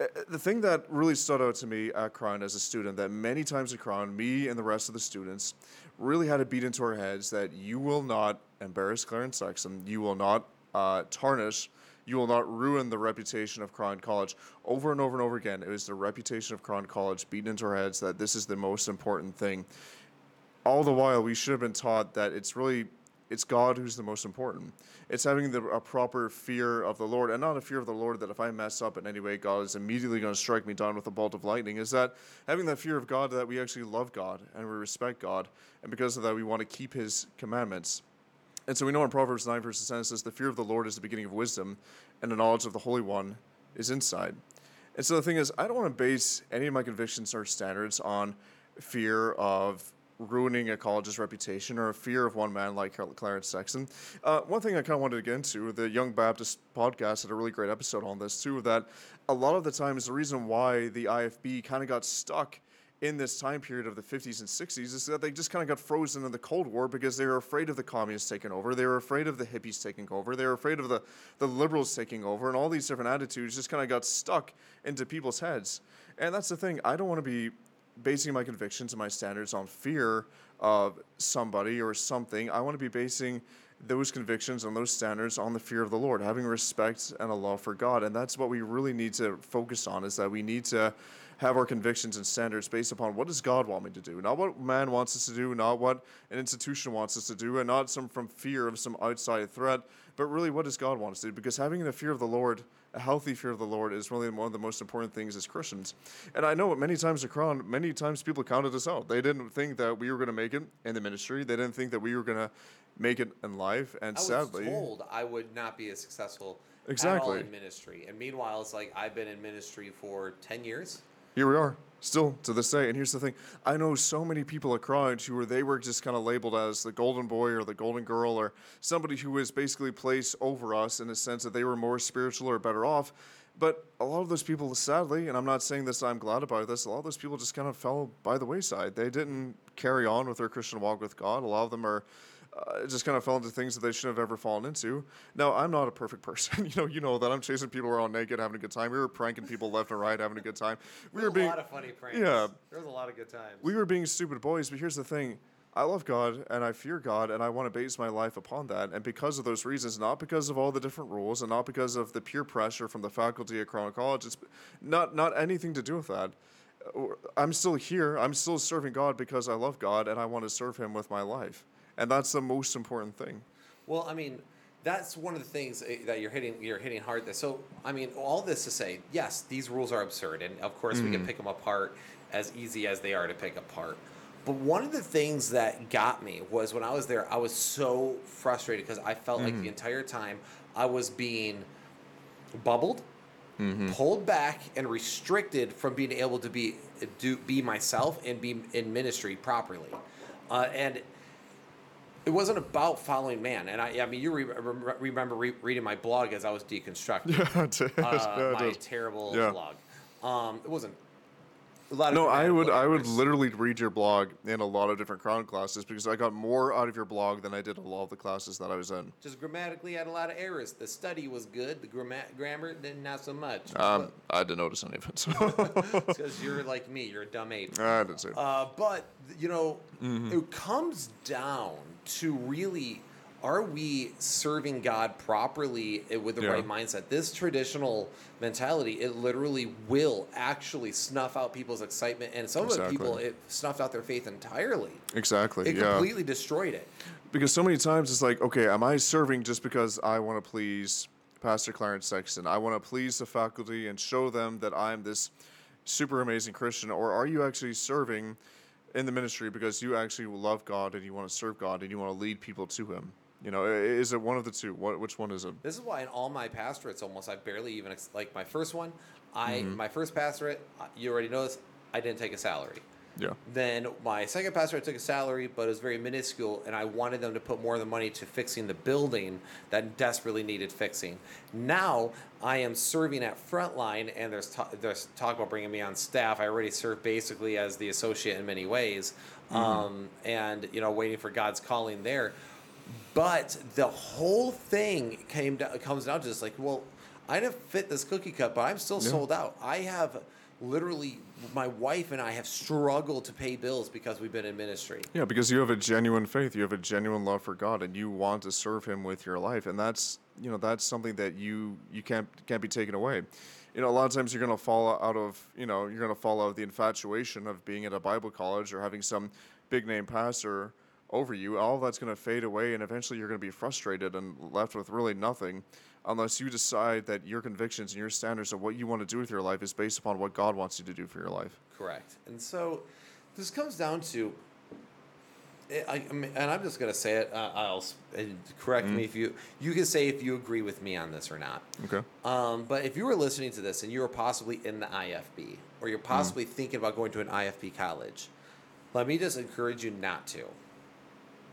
Uh, The thing that really stood out to me at Crown as a student, that many times at Crown, me and the rest of the students really had to beat into our heads that you will not embarrass Clarence Sexton, you will not uh, tarnish, you will not ruin the reputation of Crown College. Over and over and over again, it was the reputation of Crown College beaten into our heads that this is the most important thing all the while we should have been taught that it's really it's God who's the most important. It's having the, a proper fear of the Lord, and not a fear of the Lord that if I mess up in any way, God is immediately going to strike me down with a bolt of lightning. Is that having that fear of God that we actually love God and we respect God, and because of that, we want to keep His commandments. And so we know in Proverbs 9, verse 10, it says, The fear of the Lord is the beginning of wisdom, and the knowledge of the Holy One is inside. And so the thing is, I don't want to base any of my convictions or standards on fear of ruining a college's reputation or a fear of one man like Clarence Sexton. Uh, one thing I kind of wanted to get into, the Young Baptist podcast had a really great episode on this too, that a lot of the times the reason why the IFB kind of got stuck in this time period of the 50s and 60s is that they just kind of got frozen in the Cold War because they were afraid of the communists taking over. They were afraid of the hippies taking over. They were afraid of the, the liberals taking over. And all these different attitudes just kind of got stuck into people's heads. And that's the thing. I don't want to be basing my convictions and my standards on fear of somebody or something. I want to be basing those convictions and those standards on the fear of the Lord, having respect and a love for God. And that's what we really need to focus on is that we need to have our convictions and standards based upon what does God want me to do, not what man wants us to do, not what an institution wants us to do, and not some from fear of some outside threat, but really what does God want us to do? Because having the fear of the Lord, a healthy fear of the Lord, is really one of the most important things as Christians. And I know many times across, many times people counted us out. They didn't think that we were going to make it in the ministry. They didn't think that we were going to make it in life. And I was sadly, told I would not be as successful Exactly. in ministry. And meanwhile, it's like I've been in ministry for 10 years. Here we are still to this day. And here's the thing. I know so many people at Crown who were they were just kind of labeled as the golden boy or the golden girl or somebody who was basically placed over us in a sense that they were more spiritual or better off. But a lot of those people sadly and i'm not saying this i'm glad about this a lot of those people just kind of fell by the wayside. They didn't carry on with their christian walk with god. A lot of them are uh, just kind of fell into things that they shouldn't have ever fallen into. Now, I'm not a perfect person. you know, you know that I'm chasing people around naked, having a good time. We were pranking people left and right, having a good time. We There were being a lot of funny pranks. yeah. There was a lot of good times. we were being stupid boys, but here's the thing. I love God and I fear God and I want to base my life upon that. And because of those reasons, not because of all the different rules and not because of the peer pressure from the faculty at Crown College, it's not not anything to do with that. Uh, I'm still here. I'm still serving God because I love God and I want to serve Him with my life. And that's the most important thing. Well, I mean, that's one of the things eh, that you're hitting. You're hitting hard. There. So, I mean, all this to say, yes, these rules are absurd, and of course, we can pick them apart as easy as they are to pick apart. But one of the things that got me was when I was there, I was so frustrated because I felt like the entire time I was being bubbled, pulled back, and restricted from being able to be do be myself and be in ministry properly. Uh, and it wasn't about following man. And I, I mean, you re- re- remember re- reading my blog as I was deconstructing Yeah, it uh, Yeah, it my terrible Yeah. blog. Um, it wasn't a lot of No, I would I would literally read your blog in a lot of different crown classes because I got more out of your blog than I did a lot of the classes that I was in. just grammatically I had a lot of errors. The study was good. The gramma- grammar then not so much. Um, I didn't notice any of it. So. because you're like me. You're a dumb ape. I didn't say. Uh, but you know, Mm-hmm. it comes down to really: Are we serving God properly with the Yeah. right mindset? This traditional mentality, it literally will actually snuff out people's excitement, and some of the people, it snuffed out their faith entirely. exactly. It yeah. completely destroyed it. because so many times it's like, okay, am I serving just because I want to please Pastor Clarence Sexton? I want to please the faculty and show them that I'm this super amazing Christian, or are you actually serving in the ministry because you actually love God and you want to serve God and you want to lead people to Him? You know, is it one of the two? What, which one is it? This is why in all my pastorates, almost I barely even like my first one. I Mm-hmm. my first pastorate, uh, you already know this. I didn't take a salary. Yeah. Then my second pastor, I took a salary, but it was very minuscule, and I wanted them to put more of the money to fixing the building that desperately needed fixing. Now I am serving at Frontline, and there's ta- there's talk about bringing me on staff. I already serve basically as the associate in many ways, um, and you know, waiting for God's calling there. But the whole thing came down, comes down to just like, well, I didn't fit this cookie cut, but I'm still Yeah. sold out. I have literally my wife and I have struggled to pay bills because we've been in ministry. Yeah, because you have a genuine faith, you have a genuine love for God, and you want to serve Him with your life, and that's you know that's something that you you can't can't be taken away. You know, a lot of times you're gonna fall out of you know you're gonna fall out of the infatuation of being at a Bible college or having some big name pastor over you. All that's gonna fade away, and eventually you're gonna be frustrated and left with really nothing, unless you decide that your convictions and your standards of what you want to do with your life is based upon what God wants you to do for your life. Correct. And so this comes down to, I, I mean, and I'm just going to say it. Uh, I'll correct me if you you can say if you agree with me on this or not. Okay. Um, but if you were listening to this and you were possibly in the IFB or you're possibly thinking about going to an IFB college, let me just encourage you not to.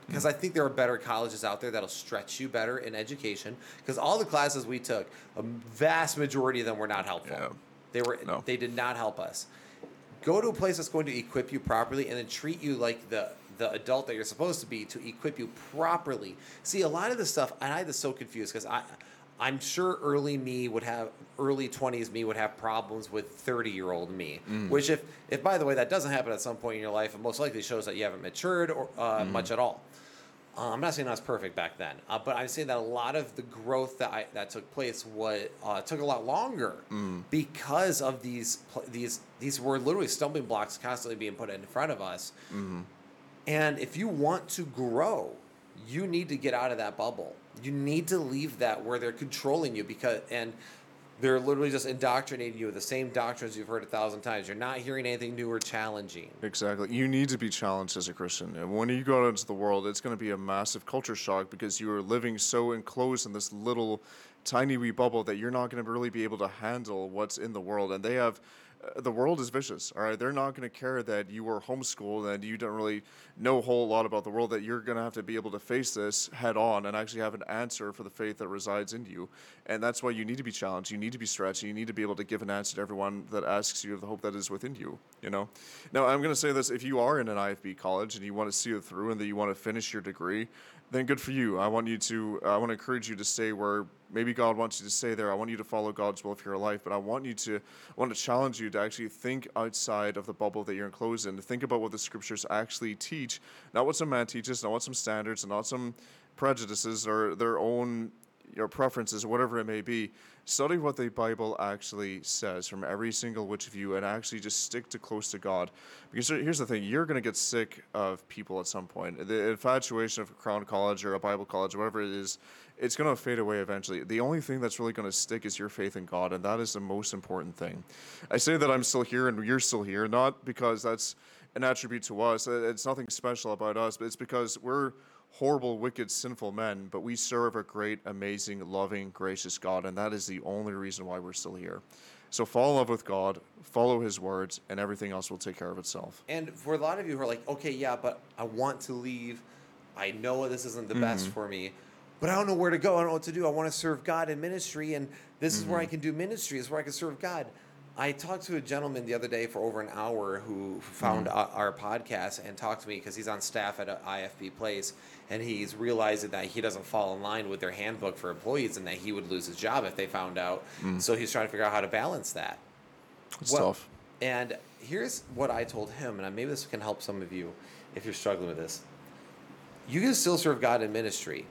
Because I think there are better colleges out there that'll stretch you better in education. Because all the classes we took, a vast majority of them were not helpful. Yeah. They were No. they did not help us. Go to a place that's going to equip you properly and then treat you like the the adult that you're supposed to be to equip you properly. See, a lot of this stuff, and I was so confused because I, I'm sure early me would have early 20s me would have problems with 30 year old me. Which, if if by the way that doesn't happen at some point in your life, it most likely shows that you haven't matured or uh, much at all. Uh, I'm not saying I was perfect back then, uh, but I'm saying that a lot of the growth that I, that took place what uh, took a lot longer because of these these these were literally stumbling blocks constantly being put in front of us. And if you want to grow, you need to get out of that bubble. You need to leave that where they're controlling you because and they're literally just indoctrinating you with the same doctrines you've heard a thousand times. You're not hearing anything new or challenging. Exactly. You need to be challenged as a Christian. And when you go out into the world, it's going to be a massive culture shock because you are living so enclosed in this little tiny wee bubble that you're not going to really be able to handle what's in the world. And they have. The world is vicious, all right. They're not going to care that you were homeschooled and you don't really know a whole lot about the world. That you're going to have to be able to face this head on and actually have an answer for the faith that resides in you. And that's why you need to be challenged. You need to be stretched. You need to be able to give an answer to everyone that asks you of the hope that is within you. You know. Now I'm going to say this: if you are in an IFB college and you want to see it through and that you want to finish your degree, then good for you. I want you to. I want to encourage you to stay where maybe God wants you to stay there. I want you to follow God's will for your life, but I want you to. I want to challenge you to actually think outside of the bubble that you're enclosed in. To think about what the scriptures actually teach, not what some man teaches, not what some standards, and not some prejudices or their own your preferences, whatever it may be, study what the Bible actually says from every single which of you and actually just stick to close to God. Because here's the thing you're going to get sick of people at some point. The infatuation of a Crown College or a Bible college, whatever it is, it's going to fade away eventually. The only thing that's really going to stick is your faith in God, and that is the most important thing. I say that I'm still here and you're still here, not because that's an attribute to us, it's nothing special about us, but it's because we're horrible, wicked, sinful men, but we serve a great, amazing, loving, gracious God, and that is the only reason why we're still here. So fall in love with God, follow His words, and everything else will take care of itself. And for a lot of you who are like, okay, yeah, but I want to leave. I know this isn't the best mm-hmm. for me, but I don't know where to go. I don't know what to do. I want to serve God in ministry, and this is where mm-hmm. I can do ministry. This is where I can serve God. I talked to a gentleman the other day for over an hour who found mm-hmm. our, our podcast and talked to me because he's on staff at a IFB place, and he's realizing that he doesn't fall in line with their handbook for employees, and that he would lose his job if they found out. Mm. So he's trying to figure out how to balance that. It's Well, tough. And here's what I told him, and maybe this can help some of you if you're struggling with this. You can still serve God in ministry.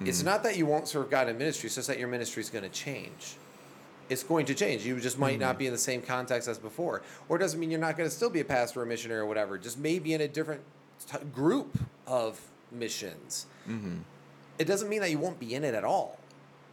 It's mm. not that you won't serve God in ministry, it's just that your ministry is going to change. It's going to change. You just might not be in the same context as before. Or it doesn't mean you're not going to still be a pastor or a missionary or whatever. Just maybe in a different t- group of missions. It doesn't mean that you won't be in it at all.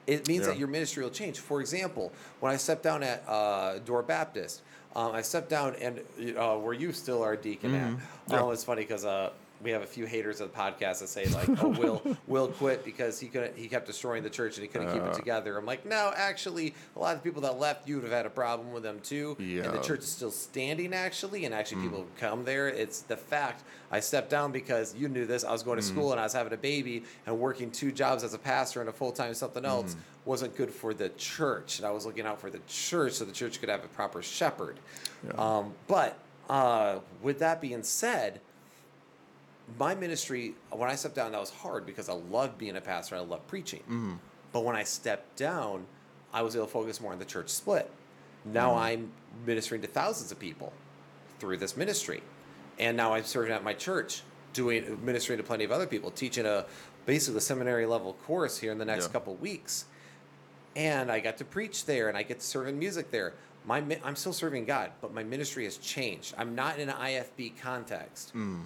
It means that your ministry will change. For example, when I stepped down at uh, Door Baptist, um, I stepped down and uh, where you still are deacon at. Yeah. Oh, it's funny because uh, we have a few haters of the podcast that say like, "Oh, Will Will quit because he couldn't he kept destroying the church and he couldn't keep it Uh. together." I'm like, no, actually, a lot of the people that left, you would have had a problem with them too. Yeah. And the church is still standing actually, and actually people come there. It's the fact I stepped down because you knew this. I was going to school and I was having a baby and working two jobs as a pastor and a full time something else wasn't good for the church. And I was looking out for the church so the church could have a proper shepherd. Um, but uh, with that being said, my ministry when I stepped down, that was hard because I loved being a pastor. I loved preaching. Mm-hmm. But when I stepped down, I was able to focus more on the church split. Now mm-hmm. I'm ministering to thousands of people through this ministry. And now I'm serving at my church, doing ministering to plenty of other people, teaching a basically a seminary level course here in the next Yeah. couple weeks. And I got to preach there and I get to serve in music there. My I'm still serving God, but my ministry has changed. I'm not in an IFB context. Mm.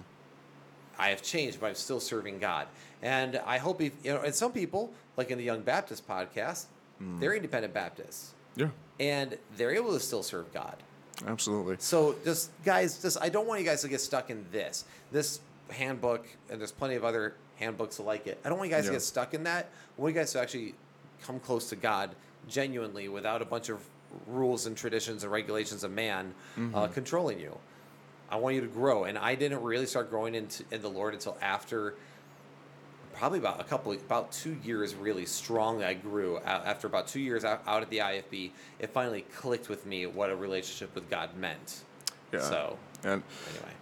I have changed, but I'm still serving God. And I hope, if, you know, and some people, like in the Young Baptist podcast, they're independent Baptists Yeah, and they're able to still serve God. absolutely. So just guys, just I don't want you guys to get stuck in this. This handbook, and there's plenty of other handbooks like it. I don't want you guys to get stuck in that. I want you guys to actually come close to God genuinely without a bunch of rules and traditions and regulations of man uh, controlling you. I want you to grow, and I didn't really start growing into in the Lord until after probably about a couple about two years really strongly i grew after about two years out, out at the ifb it finally clicked with me what a relationship with god meant Yeah. so And anyway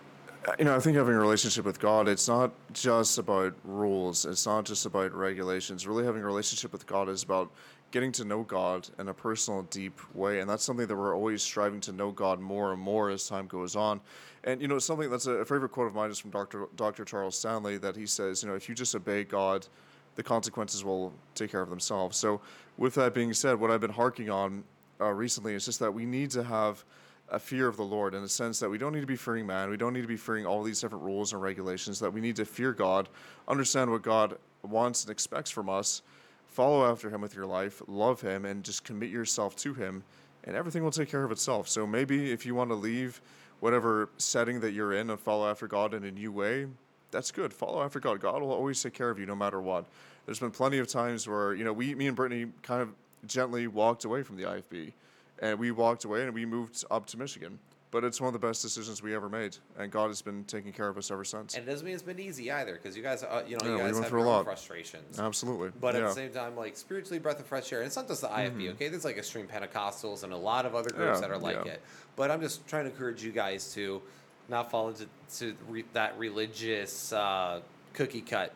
you know, I think having a relationship with God, it's not just about rules. It's not just about regulations. Really, having a relationship with God is about getting to know God in a personal, deep way, and that's something that we're always striving to know God more and more as time goes on. And you know, something that's a, a favorite quote of mine is from Dr. Dr. Charles Stanley that he says, you know, if you just obey God, the consequences will take care of themselves. So, with that being said, what I've been harking on uh, recently is just that we need to have a fear of the Lord in the sense that we don't need to be fearing man. We don't need to be fearing all these different rules and regulations. That we need to fear God, understand what God wants and expects from us, follow after Him with your life, love Him, and just commit yourself to Him, and everything will take care of itself. So maybe if you want to leave whatever setting that you're in and follow after God in a new way, that's good. Follow after God. God will always take care of you no matter what. There's been plenty of times where, you know, we, me and Brittany kind of gently walked away from the IFB and we walked away and we moved up to Michigan. But it's one of the best decisions we ever made, and God has been taking care of us ever since. and it doesn't mean it's been easy either because you guys uh, you know Yeah, you we guys went have your own frustrations Absolutely. but at yeah. Mm-hmm. the same time like spiritually breath of fresh air and it's not just the ifb okay there's like extreme pentecostals and a lot of other groups Yeah, that are like it but i'm just trying to encourage you guys to not fall into to re, that religious uh, cookie cut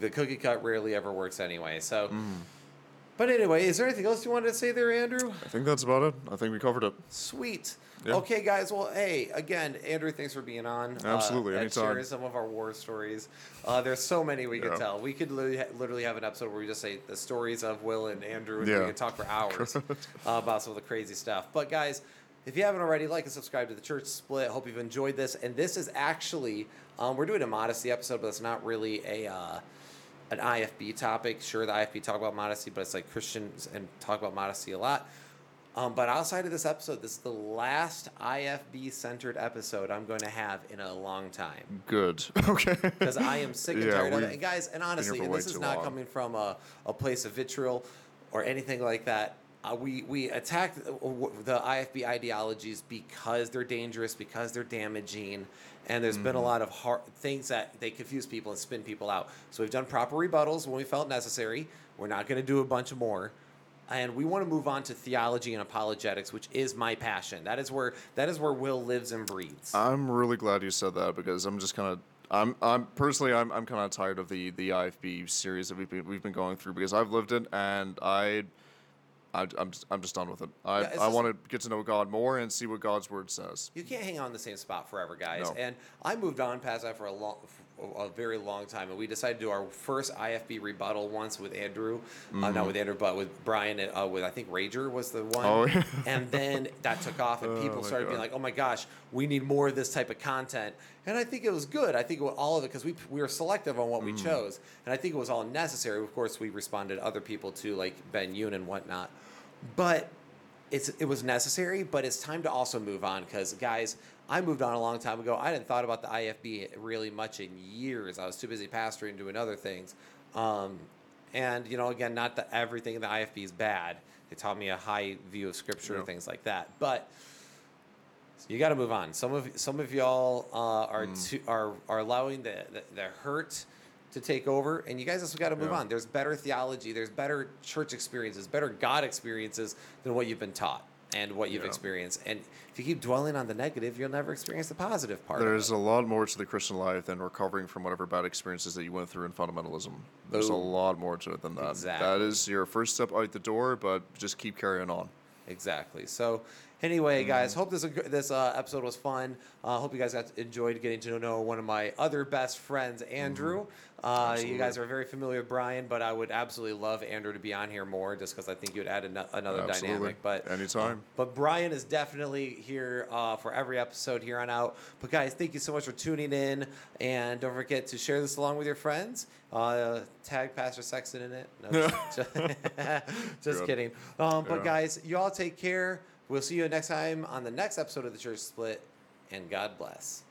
the cookie cut rarely ever works anyway so Mm. But anyway is there anything else you wanted to say there andrew I think that's about it. I think we covered it. Sweet. Yeah. Okay, guys. Well, hey, again, Andrew, thanks for being on. Absolutely, uh, anytime. sharing some of our war stories. Uh, there's so many we could Yeah. tell. We could literally, literally have an episode where we just say the stories of Will and Andrew, and Yeah. we could talk for hours uh, about some of the crazy stuff. But guys, if you haven't already, like and subscribe to the Church Split. Hope you've enjoyed this. And this is actually, um, we're doing a modesty episode, but it's not really a. Uh, an IFB topic. Sure, the IFB talk about modesty, but it's like Christians and talk about modesty a lot. Um, but outside of this episode, this is the last IFB centered episode I'm going to have in a long time Good. okay. because I am sick and Yeah, tired of it. And guys, and honestly, and this is not long. coming from a, a place of vitriol or anything like that. Uh, we we attack the, the IFB ideologies because they're dangerous, because they're damaging, and there's been a Mm-hmm. lot of hard things that they confuse people and spin people out. So we've done proper rebuttals when we felt necessary. We're not going to do a bunch more. And we want to move on to theology and apologetics, which is my passion. That is where that is where Will lives and breathes. I'm really glad you said that because I'm just kind of. I'm, I'm personally I'm, I'm kind of tired of the, the IFB series that we've been, we've been going through because I've lived it and I, I I'm just, I'm just done with it. I, Yeah, I want to get to know God more and see what God's word says. You can't hang on the same spot forever, guys. No. And I moved on past that for a long, a very long time, and we decided to do our first IFB rebuttal once with Andrew, uh, not with Andrew, but with Brian, and uh, with I think Rager was the one. Oh, yeah. and then that took off, and Oh, people my started being like, "Oh my gosh, we need more of this type of content." And I think it was good. I think it was all of it because we we were selective on what we Mm. chose, and I think it was all necessary. Of course, we responded to other people too, like Ben Yoon and whatnot, but it's it was necessary, but it's time to also move on because guys, I moved on a long time ago. I hadn't thought about the IFB really much in years. I was too busy pastoring doing other things. Um, and you know, again, not that everything in the IFB is bad. They taught me a high view of scripture and things like that. But you got to move on. Some of some of y'all uh, are Mm. too, are are allowing the, the the hurt to take over, and you guys also got to move Yeah. on. There's better theology. There's better church experiences, better God experiences than what you've been taught. and what you've Yeah. experienced. And if you keep dwelling on the negative, you'll never experience the positive part. There's a lot more to the Christian life than recovering from whatever bad experiences that you went through in fundamentalism. There's a lot more to it than that. That Exactly. is your first step out the door, but just keep carrying on. Exactly. So, anyway, Mm-hmm. guys, hope this this uh, episode was fun. Uh, hope you guys got enjoyed getting to know one of my other best friends, Andrew. Uh, you Mm-hmm. Guys are very familiar with Brian, but I would absolutely love Andrew to be on here more, just because I think you'd add ano- another Absolutely. dynamic. But Anytime. but Brian is definitely here uh, for every episode here on out. But guys, thank you so much for tuning in, and don't forget to share this along with your friends. Uh, tag Pastor Sexton in it. No, just, just kidding. Um, but Yeah. guys, you all take care. We'll see you next time on the next episode of the Church Split, and God bless.